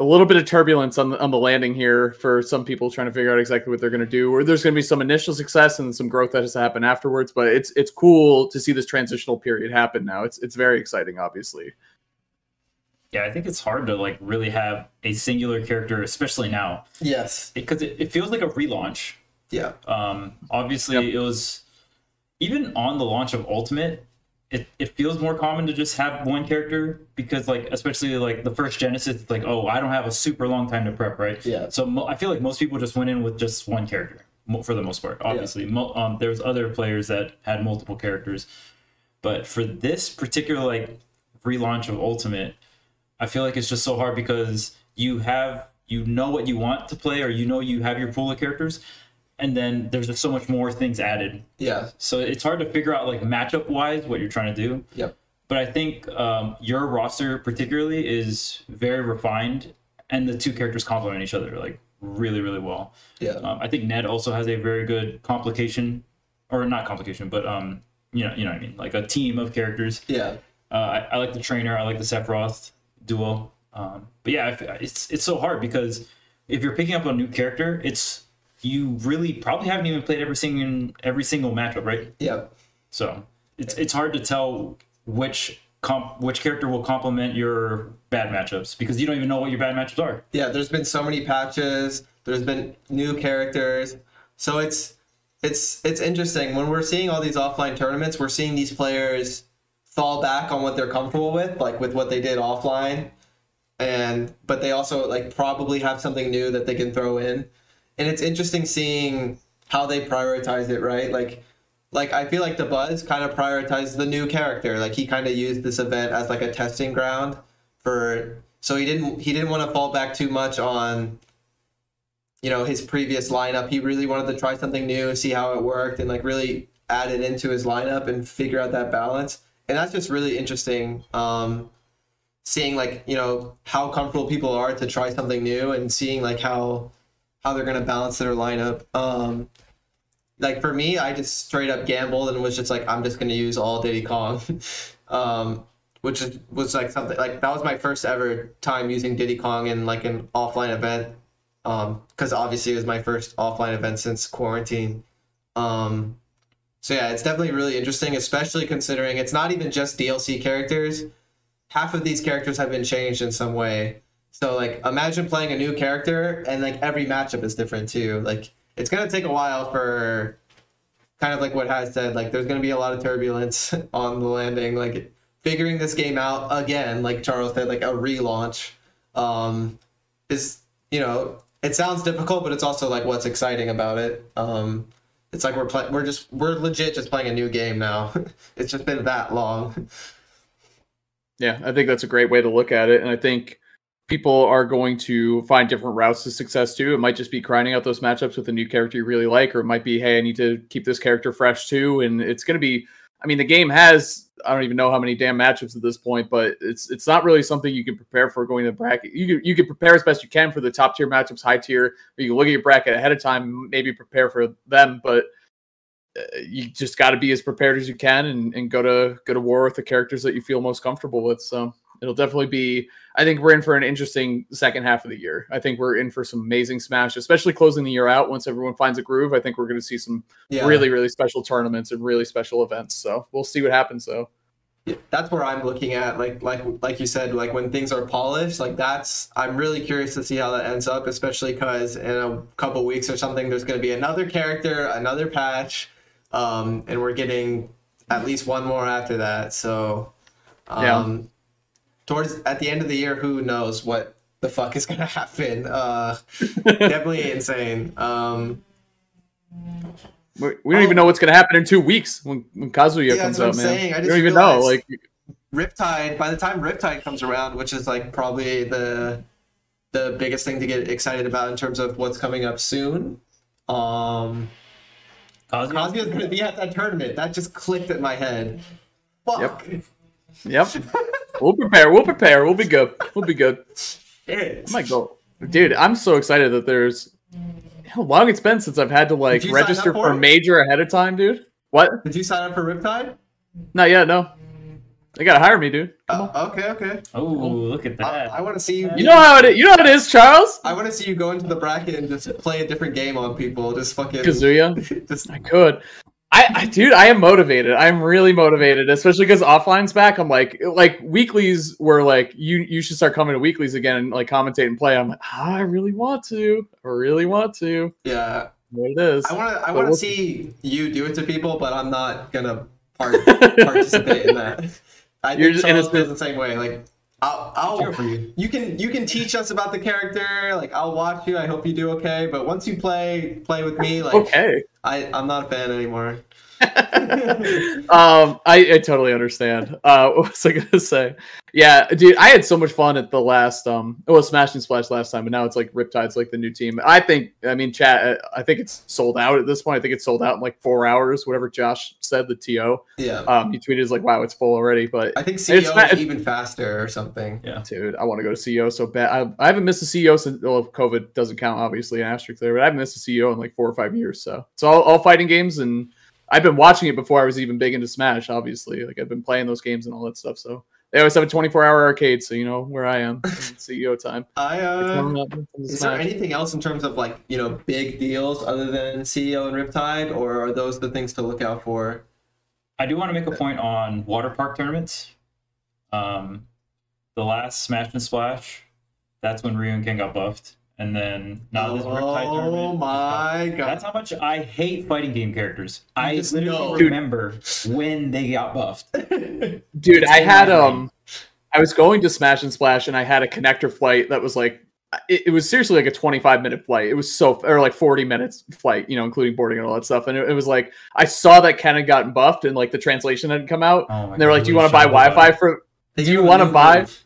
a little bit of turbulence on the, on the landing here for some people trying to figure out exactly what they're going to do. Or there's going to be some initial success and some growth that has to happen afterwards. But it's it's cool to see this transitional period happen now. It's it's very exciting, obviously. Yeah, I think it's hard to like really have a singular character, especially now, Yes. because it, it feels like a relaunch. Yeah. Um, obviously, Yep. it was even on the launch of Ultimate. It, it feels more common to just have one character because, like, especially like the first Genesis, it's like, oh, I don't have a super long time to prep, right? Yeah. So mo- I feel like most people just went in with just one character for the most part. Obviously, mo- um, there's other players that had multiple characters, but for this particular like relaunch of Ultimate, I feel like it's just so hard because you have you know what you want to play or you know you have your pool of characters and then there's just so much more things added Yeah. so it's hard to figure out like matchup wise what you're trying to do Yep. but i think um, your roster particularly is very refined and the two characters complement each other like really really well Yeah. um, i think ned also has a very good complication or not complication but um you know you know what i mean like a team of characters Yeah. uh, I, I like the trainer. I like the Sephiroth duo. Um, but yeah, it's it's so hard because if you're picking up a new character, it's you really probably haven't even played every single every single matchup, right? Yeah. So it's it's hard to tell which comp which character will complement your bad matchups because you don't even know what your bad matchups are. yeah there's been so many patches there's been new characters so it's it's it's interesting when we're seeing all these offline tournaments we're seeing these players fall back on what they're comfortable with like with what they did offline. And but they also like probably have something new that they can throw in. And it's interesting seeing how they prioritize it right? Like like i feel like Dabuz kind of prioritized the new character. Like he kind of used this event as like a testing ground for so he didn't he didn't want to fall back too much on you know his previous lineup. He really wanted to try something new see how it worked and like really add it into his lineup and figure out that balance and that's just really interesting um seeing like you know how comfortable people are to try something new and seeing like how how they're gonna balance their lineup. Um, like for me, I just straight up gambled and was just like, I'm just gonna use all Diddy Kong, <laughs> um, which was like something like that was my first ever time using Diddy Kong in like an offline event, because obviously it was my first offline event since quarantine. Um, so yeah, it's definitely really interesting, especially considering it's not even just DLC characters. Half of these characters have been changed in some way. So like imagine playing a new character and like every matchup is different too. Like it's gonna take a while for kind of like what has said, like there's gonna be a lot of turbulence <laughs> on the landing, like figuring this game out again, like Charles said, like a relaunch. Um is you know, it sounds difficult, but it's also like what's exciting about it. Um it's like we're playing we're just we're legit just playing a new game now. <laughs> it's just been that long. Yeah, I think that's a great way to look at it. And I think people are going to find different routes to success too. It might just be grinding out those matchups with a new character you really like, or it might be, hey, I need to keep this character fresh too. And it's going to be, I mean, the game has, I don't even know how many damn matchups at this point, but it's it's not really something you can prepare for going to the bracket. You can, you can prepare as best you can for the top tier matchups, high tier, you can look at your bracket ahead of time, maybe prepare for them, but uh, you just got to be as prepared as you can and, and go to go to war with the characters that you feel most comfortable with. So it'll definitely be. I think we're in for an interesting second half of the year. I think we're in for some amazing smash, especially closing the year out. Once everyone finds a groove, I think we're going to see some Yeah. really really special tournaments and really special events. So we'll see what happens though. Yeah, that's where I'm looking at like like like you said like when things are polished like that's I'm really curious to see how that ends up especially because in a couple weeks or something there's going to be another character another patch um and we're getting at least one more after that so um towards at the end of the year who knows what the fuck is going <laughs> to happen uh definitely <laughs> insane um We, we don't even know what's going to happen in two weeks when when Kazuya. Yeah, comes out, I'm man. saying. I We just don't even know. realized- Like Riptide, by the time Riptide comes around, which is like probably the the biggest thing to get excited about in terms of what's coming up soon. Um Kazuya? Kazuya's gonna be at that tournament. That just clicked in my head. Fuck. Yep. We'll prepare. We'll prepare. We'll be good. We'll be good. Shit. Oh my god, dude! I'm so excited that there's how long it's been since I've had to like Did you sign register for for a major ahead of time, dude. What? Did you sign up for Riptide? Not yet. No. They gotta hire me, dude. Uh, okay, okay. Oh, look at that. I want to see you. You know how it. Is, you know how it is, Charles. I want to see you go into the bracket and just play a different game on people. Just fucking. Kazuya. <laughs> just I could. I, I, dude, I am motivated. I'm really motivated, especially because offline's back. I'm like, like weeklies were like, you you should start coming to weeklies again and like commentate and play. I'm like, "Ah, I really want to. I really want to. yeah. What it is. I want to. I want to we'll- see you do it to people, but I'm not gonna <laughs> part- participate in that. I You're think just Charles feels the same way. Like, I'll, I'll for you. you can you can teach us about the character. Like, I'll watch you. I hope you do okay. But once you play play with me, like, okay. I I'm not a fan anymore. <laughs> um, I, I totally understand. Uh, <laughs> what was I gonna say? Yeah, dude, I had so much fun at the last um, it was Smash and Splash last time, but now it's like Riptide's like the new team. I think, I mean, chat, uh, I think it's sold out at this point. I think it's sold out in like four hours. Whatever Josh said, the to. Yeah. Um, he tweeted is like, wow, it's full already. But I think CEO not- is even faster or something. Yeah. dude, I want to go to CEO so bad. I, I haven't missed a CEO since well, COVID doesn't count, obviously, an asterisk there, but I haven't missed a CEO in like four or five years. So it's all, all fighting games, and I've been watching it before I was even big into Smash. Obviously, like I've been playing those games and all that stuff. So they always have a 24 hour arcade, so you know where I am. <laughs> CEO time. I uh. warming up from the Is there anything else in terms of like you know big deals other than CEO and Riptide, or are those the things to look out for? I do want to make a point on water park tournaments. Um, the last Smash and Splash, that's when Ryu and Ken got buffed, and then now this Riptide oh tournament. my god! That's how much I hate fighting game characters. I just literally know. Dude. remember when they got buffed. <laughs> Dude, It's I had in um, I was going to Smash and Splash, and I had a connector flight that was like, it, it was seriously like a 25 minute flight. It was so, or like 40 minutes flight, you know, including boarding and all that stuff. And it, it was like, I saw that Ken had gotten buffed, and like the translation hadn't come out. Oh my And they were God, like, "Do you want to buy. Wi-Fi for? Do you wanna buy- move.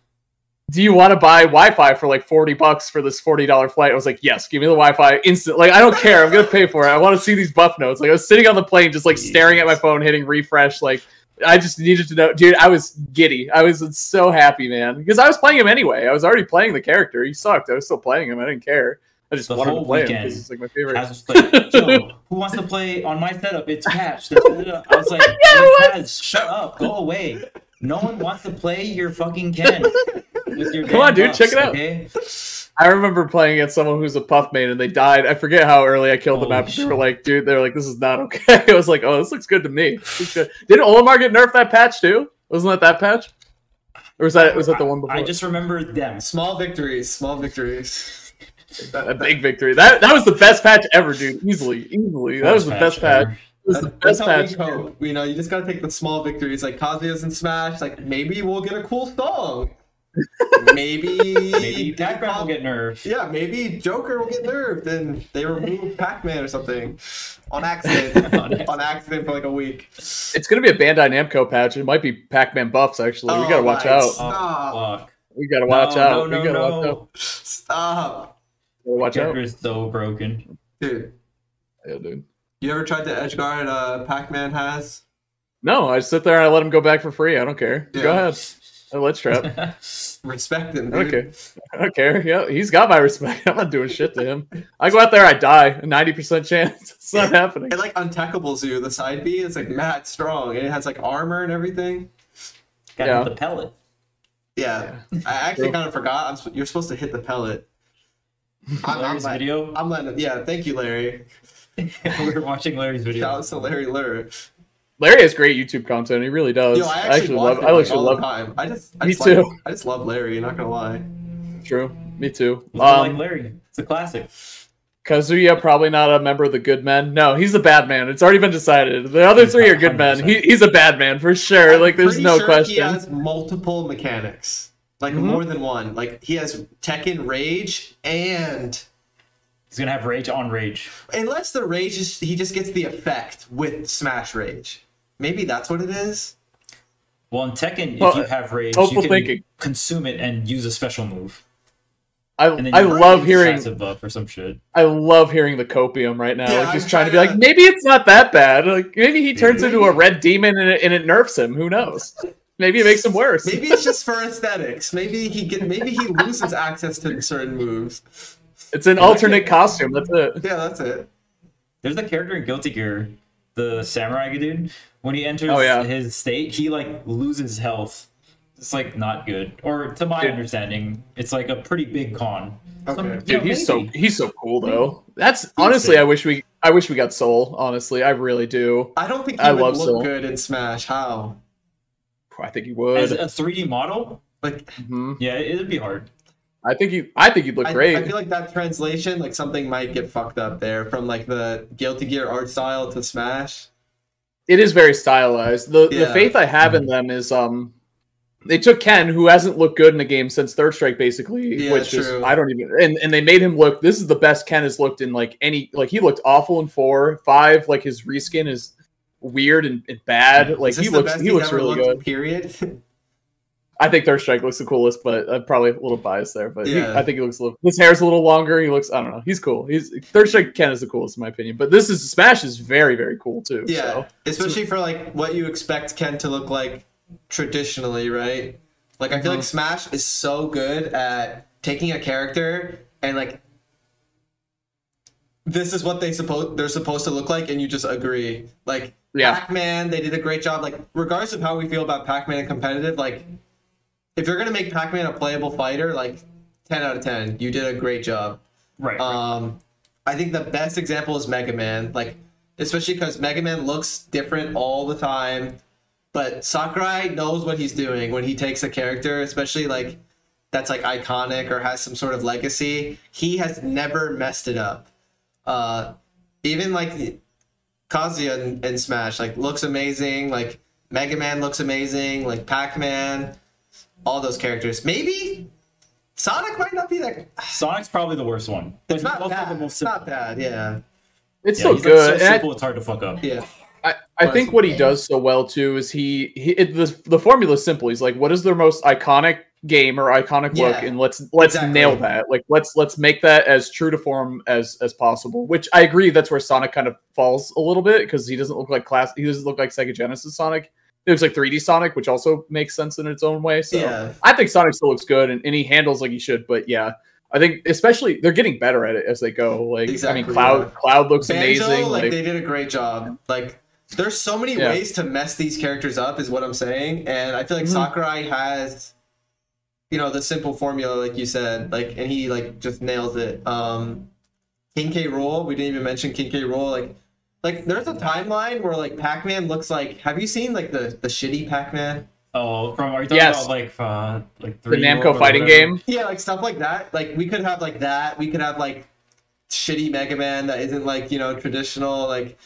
Do you want to buy Wi-Fi for like 40 bucks for this 40 dollar flight?" I was like, "Yes, give me the Wi-Fi instant. Like, I don't care. I'm gonna pay for it. I want to see these buff notes." Like, I was sitting on the plane, just like staring at my phone, hitting refresh, like I just needed to know, dude. I was giddy. I was so happy, man, because I was playing him anyway. I was already playing the character. He sucked. I was still playing him. I didn't care. I just The wanted to play him weekend it's like my favorite. I was like, <laughs> Yo, who wants to play on my setup? It's patch. I was like, <laughs> Yeah, shut up, go away. No one wants to play your fucking Ken <laughs> Come on, dude, buffs, check it out. Okay? I remember playing against someone who's a puff main and they died. I forget how early I killed them Holy after they were like, dude, they were like, this is not okay. <laughs> I was like, oh, this looks good to me. Good. Didn't Olimar get nerfed that patch too? Wasn't that that patch? Or was that was that the one before? I just remember them. Small victories, small victories. a big victory. That that was the best patch ever, dude. Easily, easily. That was the best patch. ever. It the That- That's best how patch. we cope. You know, you just gotta take the small victories, like Kazuya's in Smash. Like maybe we'll get a cool song. Maybe Maybe Pac-Man will get nerfed. Yeah, maybe Joker will get nerfed and they remove <laughs> Pac-Man or something on <laughs> accident. On accident. on accident for like a week. It's gonna be a Bandai Namco patch. It might be Pac-Man buffs. Actually, we gotta Oh, watch nice. out. Stop. Oh, fuck. We gotta watch no, out. No, we no, gotta no. watch out. Stop. We gotta watch out. Character is so broken. Dude, Yeah, dude. you ever tried to edge guard uh Pac-Man has? No, I sit there and I let him go back for free. I don't care. Go ahead. I let's trap. <laughs> Respect him, I dude. don't. I don't care. Yeah, he's got my respect. <laughs> I'm not doing shit to him. I go out there, I die. A 90% chance. <laughs> It's not happening. It like untechable zoo, the side B is like mad strong and it has like armor and everything. Got Yeah. the pellet. Yeah. I actually kind of forgot. I'm, sp- you're supposed to hit the pellet. I'm, I'm, video. I'm letting yeah, thank you, Larry. we are watching Larry's video. Shout out to Larry Lurr. Larry has great YouTube content. He really does. Yo, I actually, love. watch I him, like, actually all love. the time. I just, I Me just too. Like, I just love Larry. Not gonna lie. True. Me too. Look like Um, Larry. It's a classic. Kazuya probably not a member of the good men. No, he's a bad man. It's already been decided. The other three are good <laughs> men. He, he's a bad man for sure. I'm like there's no sure question. He has multiple mechanics, like Mhm. more than one. Like he has Tekken Rage and He's gonna have rage on rage. unless the rage is he just gets the effect with Smash Rage. Maybe that's what it is. Well, in Tekken, Well, if you have rage, you can thinking. consume it and use a special move. I, I love hearing passive buff or some shit. I love hearing the copium right now. Yeah, like just I'm trying to be like, maybe it's not that bad. Like maybe he turns into a red demon and it, and it nerfs him. Who knows? Maybe it makes him worse. Maybe it's just for aesthetics. Maybe he get maybe he loses access to certain moves. It's an alternate costume. That's it. Yeah, that's it. There's a character in Guilty Gear, the samurai dude. When he enters Oh, yeah. his state, he like loses health. It's like not good, or to my Dude. understanding, it's like a pretty big con. Okay. you Dude, know, he's so he's so cool though. That's honestly, I wish we I wish we got Sol. Honestly, I really do. I don't think he I would love look Sol. good in Smash. How? I think he as would. a 3D model. Like Mhm. Yeah, it'd be hard. I think you. I think you'd look I, great. I feel like that translation, like something might get fucked up there from like the Guilty Gear art style to Smash. it is very stylized. The the faith I have in them is um they took Ken, who hasn't looked good in a game since Third Strike, basically, Yeah, which is true. I don't even and, and they made him look this is the best Ken has looked in like any like he looked awful in four, five, like his reskin is weird and, and bad. Like Is he looks he he's looks really good. Period. <laughs> I think Third Strike looks the coolest, but I'm probably a little biased there. But he- I think he looks a little. His hair's a little longer. He looks. I don't know. He's cool. He's Third Strike Ken is the coolest in my opinion. But this is Smash is very very cool too. yeah, So. especially for like what you expect Ken to look like traditionally, right? Like I feel like Mhm. Smash is so good at taking a character and like this is what they suppose they're supposed to look like, and you just agree. Like Yeah. Pac-Man, they did a great job. Like regardless of how we feel about Pac-Man and competitive, like if you're gonna make Pac-Man a playable fighter, like ten out of ten, you did a great job. Right. Um, I think the best example is Mega Man, like especially because Mega Man looks different all the time, but Sakurai knows what he's doing when he takes a character, especially like that's like iconic or has some sort of legacy. He has never messed it up. Uh, even like Kazuya in, in Smash, like looks amazing. Like Mega Man looks amazing. Like Pac Man, all those characters. Maybe Sonic might not be that. <sighs> Sonic's probably the worst one. It's not Most bad. the most It's not bad. Yeah. It's Yeah, so he's like good. so and I- simple, it's hard to fuck up. Yeah. I, I think what he does so well too is he, he it, the the formula is simple. He's like, what is their most iconic game or iconic look, and let's let's exactly. nail that. Like let's let's make that as true to form as as possible. Which I agree, that's where Sonic kind of falls a little bit because he doesn't look like class. He doesn't look like Sega Genesis Sonic. There's like 3D Sonic, which also makes sense in its own way. So Yeah. I think Sonic still looks good and, and he handles like he should. But yeah, I think especially they're getting better at it as they go. Like I mean, Cloud yeah. Cloud looks Banjo, amazing. like, Like, they did a great job. Like there's so many Yeah. ways to mess these characters up, is what I'm saying. And I feel like Mhm. Sakurai has, you know, the simple formula, like you said, like, and he like just nails it. Um, King K. Rool, we didn't even mention King K. Rool. Like, like there's a timeline where like Pac-Man looks like. Have you seen like the the shitty Pac-Man? Oh, from are you talking Yes. about like uh, like three the three Namco fighting game. Yeah, like stuff like that. Like we could have like that. We could have like shitty Mega Man that isn't like you know traditional. Like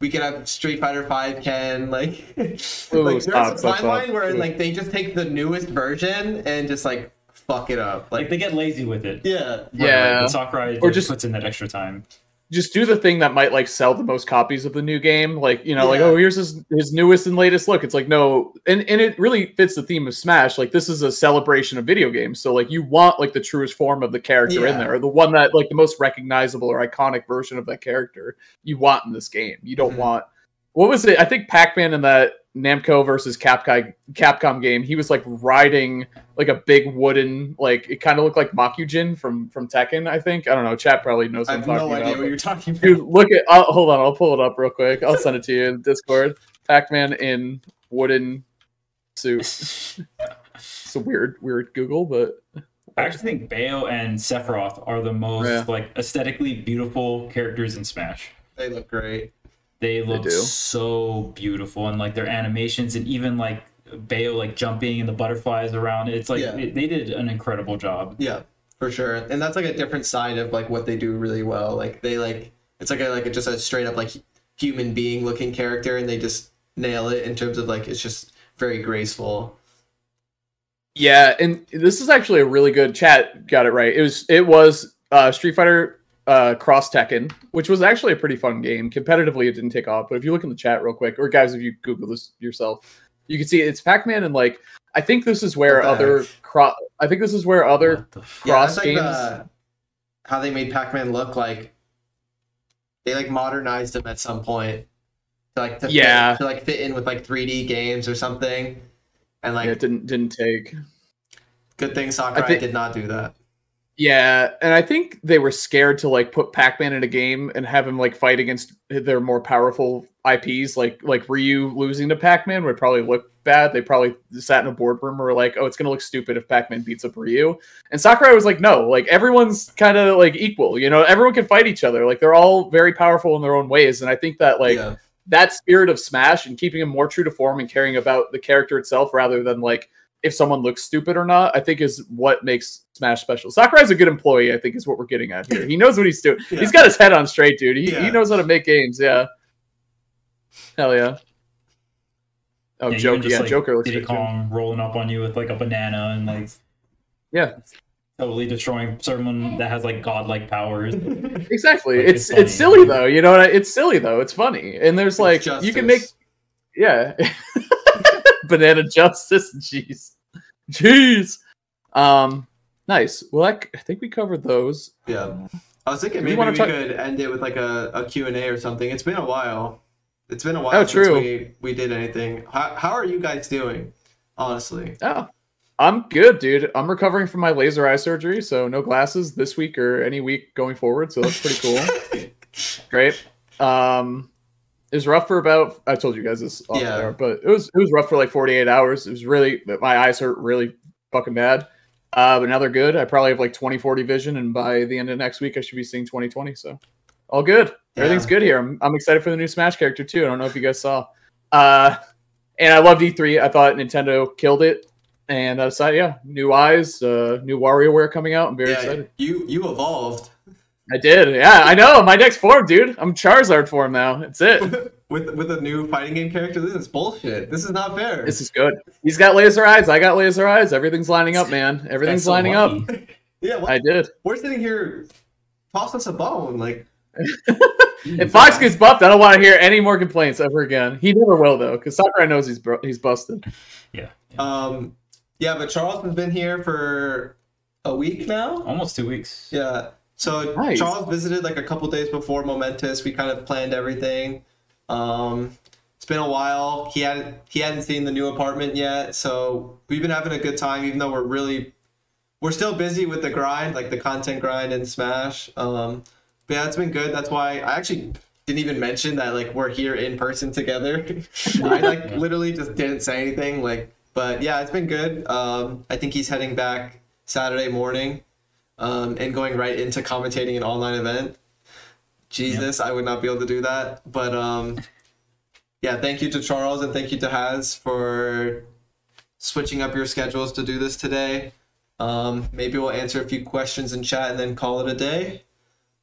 we could have Street Fighter Five Ken. <laughs> Like, Ooh, like stop, there's a stop, timeline stop. where Ooh. like they just take the newest version and just like fuck it up. Like Like they get lazy with it. yeah, Yeah. But Sakurai Or or just- just puts in that extra time. Just do the thing that might like sell the most copies of the new game like you know like oh here's his his newest and latest look. It's like no and and it really fits the theme of smash like this is a celebration of video games so like you want like the truest form of the character in there or the one that like the most recognizable or iconic version of that character you want in this game. You don't Mhm. want what was it? I think pac-man in that namco versus capcom capcom game he was like riding like a big wooden like it kind of looked like Mokujin from from Tekken I think I don't know chat probably knows I what I'm have talking no idea about what you're talking about. Dude, look at. Oh, hold on, I'll pull it up real quick. I'll send it to you in Discord. Pac-Man in wooden suit. <laughs> It's a weird, weird Google, but I actually think Bayo and Sephiroth are the most Yeah. like aesthetically beautiful characters in Smash. They look great. They look do. so beautiful and like their animations and even like Bayo like jumping and the butterflies around. It's like Yeah. they, they did an incredible job. Yeah, for sure. And that's like a different side of like what they do really well. Like they like it's like a like a, just a straight up like human being looking character, and they just nail it in terms of like it's just very graceful. yeah. And this is actually a really good chat. Got it right. It was. It was uh, Street Fighter uh, Cross Tekken, which was actually a pretty fun game. Competitively, it didn't take off, but if you look in the chat real quick, or guys, if you Google this yourself, you can see it's Pac-Man and like. I think this is where other heck? cross. I think this is where other What the f- Yeah, cross that's like games. the, how they made Pac-Man look like. They like modernized him at some point. To like to Yeah. fit, to like fit in with like 3D games or something. And like yeah, it didn't didn't take. good thing Sakurai think- did not do that. Yeah, and I think they were scared to like put Pac-Man in a game and have him like fight against their more powerful IPs, like like Ryu losing to Pac-Man would probably look bad. They probably sat in a boardroom and were like, "Oh, it's gonna look stupid if Pac-Man beats up Ryu." And Sakurai was like, "No, like everyone's kind of like equal. You know, everyone can fight each other. Like they're all very powerful in their own ways." And I think that like yeah. that spirit of Smash and keeping him more true to form and caring about the character itself rather than like if someone looks stupid or not, I think is what makes Smash special. Sakurai's a good employee, I think is what we're getting at here. He knows what he's doing. Yeah. He's got his head on straight, dude. He, Yeah. he knows how to make games, yeah. Hell yeah. Oh, Yeah, Joker, just, yeah, like, Joker looks Diddy good too. Kong rolling up on you with like a banana and like Yeah, totally destroying someone that has like godlike powers. <laughs> exactly. Like, it's it's it's silly though, you know. what I- It's silly though. It's funny, and there's like you can make yeah <laughs> <laughs> banana justice jeez jeez um nice well I, I think we covered those Yeah. I was thinking maybe we talk- could end it with like a, a Q&A or something. It's been a while. It's been a while Oh, since true. we, we did anything. How, how are you guys doing? Honestly. oh i'm good dude i'm recovering from my laser eye surgery so no glasses this week or any week going forward so that's pretty cool <laughs> great um it was rough for about i told you guys this off Yeah. but it was it was rough for like 48 hours. It was really my eyes hurt really fucking bad. Uh but now they're good. I probably have like 2040 vision and by the end of next week i should be seeing 2020 so. All good. Everything's good here. I'm, I'm excited for the new smash character too. I don't know if you guys saw. Uh and i loved e3 i thought nintendo killed it. And i decided yeah new eyes uh new WarioWare coming out. I'm very yeah, excited. you you evolved I did. Yeah, I know. My next form, dude. I'm Charizard form now. That's it. <laughs> with with a new fighting game character. This is bullshit. This is not fair. This is good. He's got laser eyes. I got laser eyes. Everything's lining up, <laughs> man. Everything's so lining up. <laughs> yeah, what, I did. we're sitting here toss us a bone like If Fox gets buffed, I don't want to hear any more complaints ever again. He never will though, because Sakurai knows he's bro- he's busted. Yeah. um yeah, but Charles has been here for a week now. Almost two weeks. Yeah. So Nice. Charles visited like a couple days before Momentous. We kind of planned everything. Um, It's been a while. He had he hadn't seen the new apartment yet, so we've been having a good time. Even though we're really we're still busy with the grind, like the content grind and Smash. Um, but yeah, it's been good. That's why I actually didn't even mention that like we're here in person together. <laughs> I like <laughs> literally just didn't say anything. Like, but yeah, it's been good. Um, I think he's heading back Saturday morning, um, and going right into commentating an online event. Jesus, I would not be able to do that. But um, yeah, thank you to Charles and thank you to Haz for switching up your schedules to do this today. Um, maybe we'll answer a few questions in chat and then call it a day.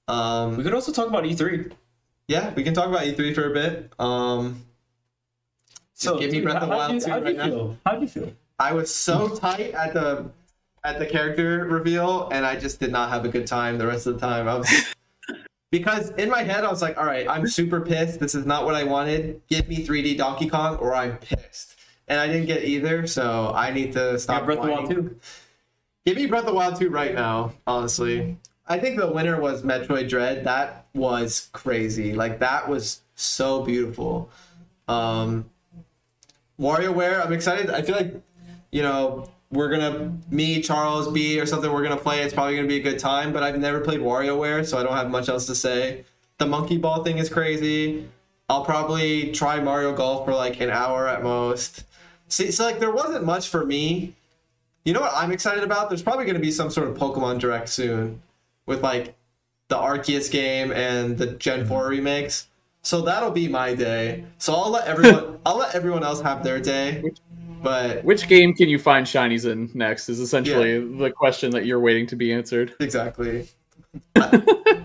Um, We could also talk about E E3. yeah, we can talk about E3 for a bit. Um, just give me Breath of the how- Wild how'd 2 you, right you now. feel? How'd you feel? I was so tight at the at the character reveal, and I just did not have a good time the rest of the time. I was <laughs> because in my head I was like, all right, I'm super pissed. This is not what I wanted. Give me 3D Donkey Kong, or I'm pissed. And I didn't get either, so I need to stop. Breath of the Wild whining. 2. Give me Breath of the Wild 2 right now, honestly. I think the winner was Metroid Dread. That was crazy. Like that was so beautiful. Um WarioWare, I'm excited. I feel like, you know, we're gonna me, Charles, B or something, we're gonna play. It's probably gonna be a good time, but I've never played WarioWare, so I don't have much else to say. The monkey ball thing is crazy. I'll probably try Mario Golf for like an hour at most. See, so like there wasn't much for me. You know what I'm excited about? There's probably to be some sort of Pokemon Direct soon with like the Arceus game and the Gen mm-hmm. 4 remakes. So that'll be my day. So I'll let everyone <laughs> I'll let everyone else have their day. But Which game can you find shinies in next? Is essentially the question that you're waiting to be answered. exactly. <laughs>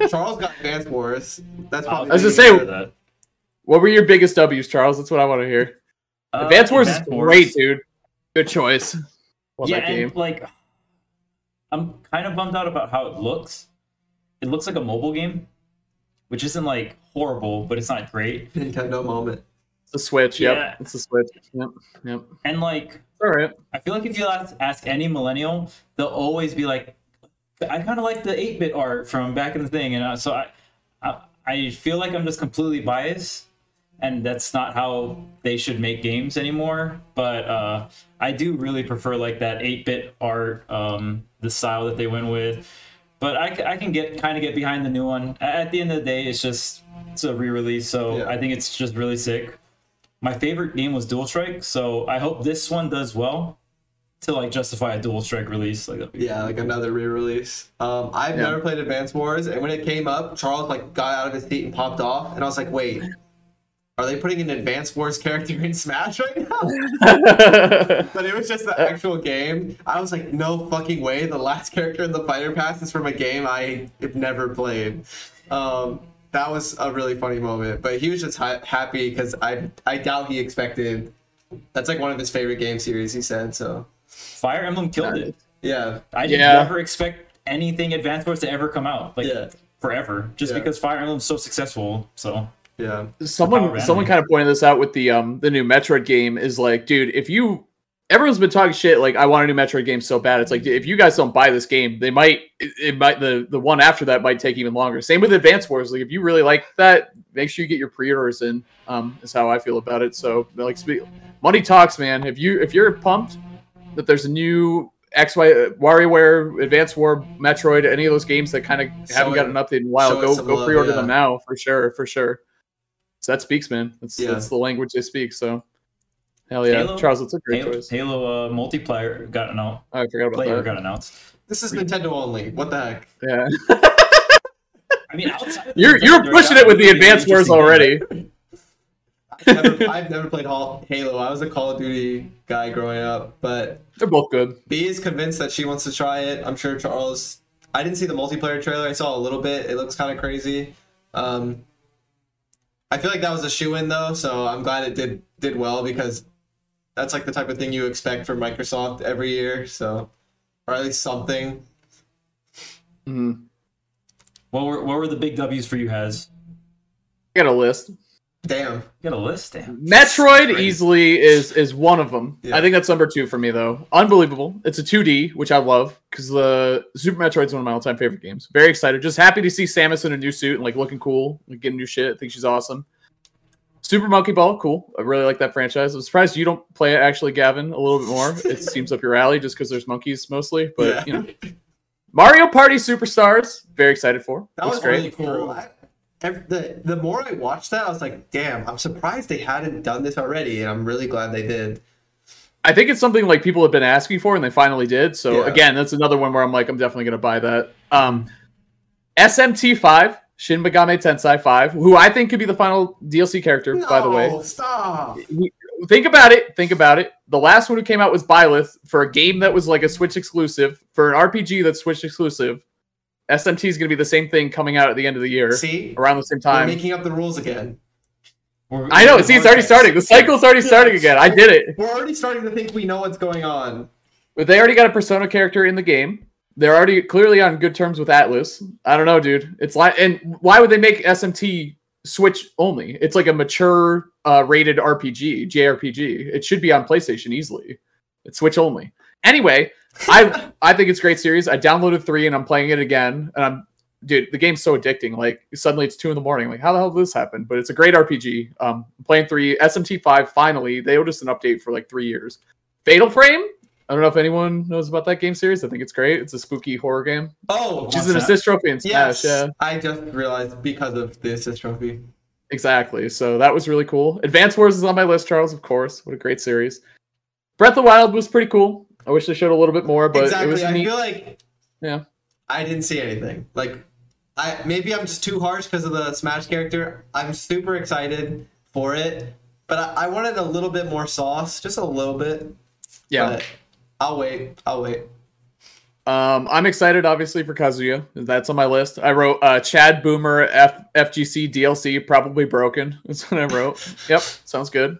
Charles got Advance Wars. That's probably I was the- gonna say- What were your biggest W's, Charles? That's what I want to hear. Uh, Advance Wars is Advance Wars. great, dude. Good choice. Love yeah, that game. and like, I'm kind of bummed out about how it looks. It looks like a mobile game, which isn't like horrible, but it's not great. <laughs> Nintendo moment. The Switch. Yep, Yeah. it's the Switch. Yep, yep. And like, All right. I feel like if you ask, ask any millennial, they'll always be like, I kind of like the 8 bit art from back in the thing. And uh, so I, I, I feel like I'm just completely biased. And that's not how they should make games anymore. But uh, I do really prefer like that 8 bit art, um, the style that they went with. But I can get kind of get behind the new one. At the end of the day, it's just it's a re-release, so Yeah. I think it's just really sick. My favorite game was Dual Strike, so I hope this one does well to like justify a Dual Strike release. Like that'd be- Yeah, like another re-release. Um, I've Yeah. never played Advance Wars, and when it came up, Charles like got out of his seat and popped off, and I was like, "Wait, are they putting an Advance Wars character in Smash right now?" <laughs> but it was just the actual game. I was like, "No fucking way!" The last character in the fighter pass is from a game I have never played. Um, that was a really funny moment, but he was just ha- happy because I I doubt he expected. That's like one of his favorite game series. He said so. Fire Emblem killed it. Yeah, I did Yeah. never expect anything Advance Wars to ever come out, like Yeah. forever, just Yeah. because Fire Emblem's so successful. So yeah. Someone someone kind of pointed this out with the um the new Metroid game is like, dude, if you everyone's been talking shit like I want a new Metroid game so bad. It's like if you guys don't buy this game, they might it, might the the one after that might take even longer. Same with Advance Wars. Like if you really like that, make sure you get your pre-orders in. Um, is how I feel about it. So like money talks, man. If you if you're pumped that there's a new X Y uh, WarioWare, Advance War, Metroid, any of those games that kind of haven't gotten an update in a while, go go pre-order yeah. them now for sure, for sure. So that speaks, man. That's Yeah. that's the language they speak. So hell yeah, Halo- Charles, it's a great Halo, choice. Halo uh, multiplayer got announced. I forgot about Player that. got announced. This is Nintendo only. What the heck? Yeah, I mean, outside you're Nintendo you're Direct, pushing it with the would be Advance Wars already. I've never, I've never played Halo. I was a Call of Duty guy growing up, but They're both good. B is convinced that she wants to try it. I'm sure Charles. I didn't see the multiplayer trailer. I saw a little bit. It looks kind of crazy. Um, I feel like that was a shoe in though, so I'm glad it did did well because that's like the type of thing you expect from Microsoft every year. So, or at least something. Mhm. What were what were the big W's for you? Haz I got a list. Damn. you got a list? Damn. Metroid easily is is one of them. Yeah. I think that's number two for me though. Unbelievable. It's a 2D, which I love because the Super Metroid's one of my all time favorite games. Very excited. Just happy to see Samus in a new suit and like looking cool, like getting new shit. I think she's awesome. Super Monkey Ball, cool. I really like that franchise. I'm surprised you don't play it actually, Gavin, a little bit more. It <laughs> seems up your alley just because there's monkeys mostly, but Yeah. you know. Mario Party Superstars, very excited for. That Looks was great. really cool. I, ev- the the more I watched that, I was like, damn, I'm surprised they hadn't done this already, and I'm really glad they did. I think it's something like people have been asking for, and they finally did. So Yeah. again, that's another one where I'm like, I'm definitely gonna buy that. Um, SMT five, Shin Megami Tensei five, who I think could be the final DLC character. by the way, stop. think about it. Think about it. The last one who came out was Byleth for a game that was like a Switch exclusive for an RPG that's Switch exclusive. SMT is going to be the same thing coming out at the end of the year, See, around the same we're time. making up the rules again. We're- I know. See, it's already starting. The cycle's already starting again. I did it. We're already starting to think we know what's going on. But they already got a Persona character in the game. They're already clearly on good terms with Atlus. I don't know, dude. It's like, and why would they make SMT Switch only? It's like a mature uh, rated RPG, JRPG. It should be on PlayStation easily. It's Switch only. Anyway, I <laughs> I think it's a great series. I downloaded three and I'm playing it again, and I'm dude. The game's so addicting. Like suddenly it's two in the morning. Like how the hell did this happen? But it's a great RPG. Um, I'm playing three. SMT five. Finally, they owed us an update for like three years. Fatal Frame. I don't know if anyone knows about that game series. I think it's great. It's a spooky horror game. Oh, She's an assist trophy in yes. Smash. Yeah, I just realized because of the assist trophy. exactly. So that was really cool. Advance Wars is on my list, Charles. Of course. What a great series. Breath of the Wild was pretty cool. I wish they showed a little bit more, but exactly. it was I neat. feel like Yeah. I didn't see anything. Like, I maybe I'm just too harsh because of the Smash character. I'm super excited for it, but I, I wanted a little bit more sauce, just a little bit. yeah. But I'll wait. I'll wait. Um, I'm excited, obviously, for Kazuya. That's on my list. I wrote uh, Chad Boomer F- FGC DLC, probably broken. <laughs> That's what I wrote. yep, sounds good.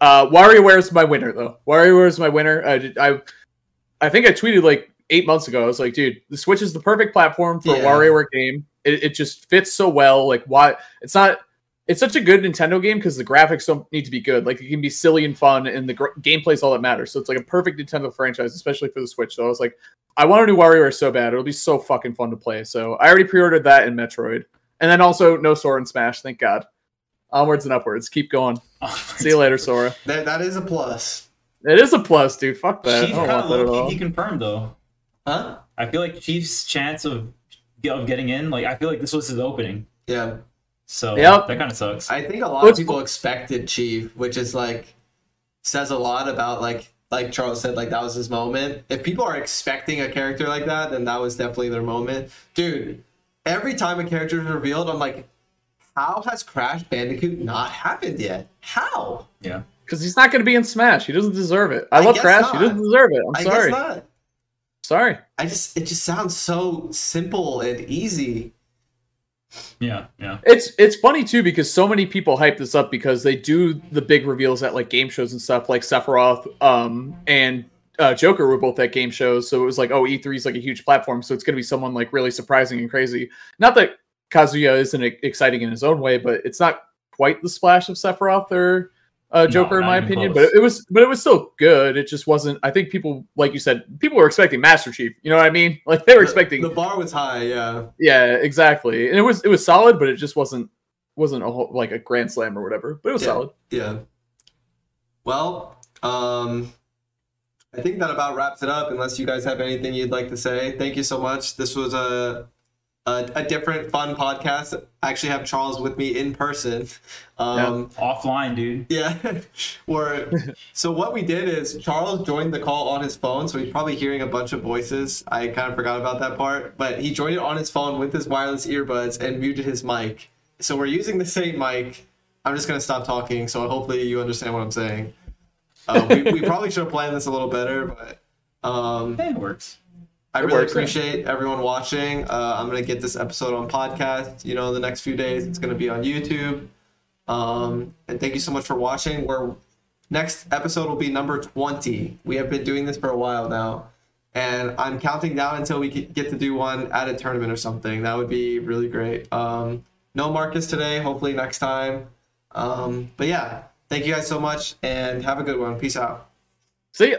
Uh, WarioWare is my winner, though. WarioWare is my winner. I, I, I think I tweeted like eight months ago. I was like, dude, the Switch is the perfect platform for a Yeah. WarioWare game. It, it just fits so well. Like, why? It's not. It's such a good Nintendo game because the graphics don't need to be good. Like, it can be silly and fun, and the gr- gameplay is all that matters. So it's like a perfect Nintendo franchise, especially for the Switch. So I was like, I want a new WarioWare so bad. It'll be so fucking fun to play. So I already pre-ordered that in Metroid, and then also no Sora and Smash. Thank God. Onwards and upwards. Keep going. See you later, Sora. That that is a plus. It is a plus, dude. Fuck that. Chief I don't kind of want that at low all. key deconfirmed though. Huh? I feel like Chief's chance of of getting in, like I feel like this was his opening. Yeah. So Yep. that kind of sucks. I think a lot Well, of people expected Chief, which is like says a lot about like like Charles said, like that was his moment. If people are expecting a character like that, then that was definitely their moment. Dude, every time a character is revealed, I'm like, how has Crash Bandicoot not happened yet? How? yeah. Because he's not going to be in Smash. He doesn't deserve it. I, I love Crash. not. He doesn't deserve it. I'm I sorry. guess not. Sorry. I just it just sounds so simple and easy. Yeah. Yeah. It's it's funny too because so many people hype this up because they do the big reveals at like game shows and stuff like Sephiroth um and uh, Joker were both at game shows so it was like oh E3 is like a huge platform so it's gonna be someone like really surprising and crazy not that Kazuya isn't exciting in his own way but it's not quite the splash of Sephiroth or uh, No, Joker in my opinion close. but it was but it was still good it just wasn't I think people like you said people were expecting Master Chief you know what I mean <laughs> like they were The- expecting the bar was high, yeah. yeah, exactly. And it was it was solid, but it just wasn't wasn't a whole, like a grand slam or whatever. But it was Yeah. solid. Yeah. Well, um, I think that about wraps it up. Unless you guys have anything you'd like to say, thank you so much. This was a a, a different, fun podcast. I actually have Charles with me in person. Um, Offline, dude. yeah. <laughs> We're, so what we did is Charles joined the call on his phone, so he's probably hearing a bunch of voices. I kind of forgot about that part, but he joined it on his phone with his wireless earbuds and muted his mic. So we're using the same mic. I'm just gonna stop talking, so hopefully you understand what I'm saying. Uh, we, we probably should have planned this a little better, but um, <laughs> it works. I It really works, yeah. appreciate everyone watching. Uh, I'm gonna get this episode on podcast. You know, the next few days it's gonna be on YouTube. Um, and thank you so much for watching. We're next episode will be number 20. We have been doing this for a while now, and I'm counting down until we get get to do one at a tournament or something. That would be really great. Um, no Marcus today. Hopefully next time. Um, but yeah, thank you guys so much, and have a good one. Peace out. See ya.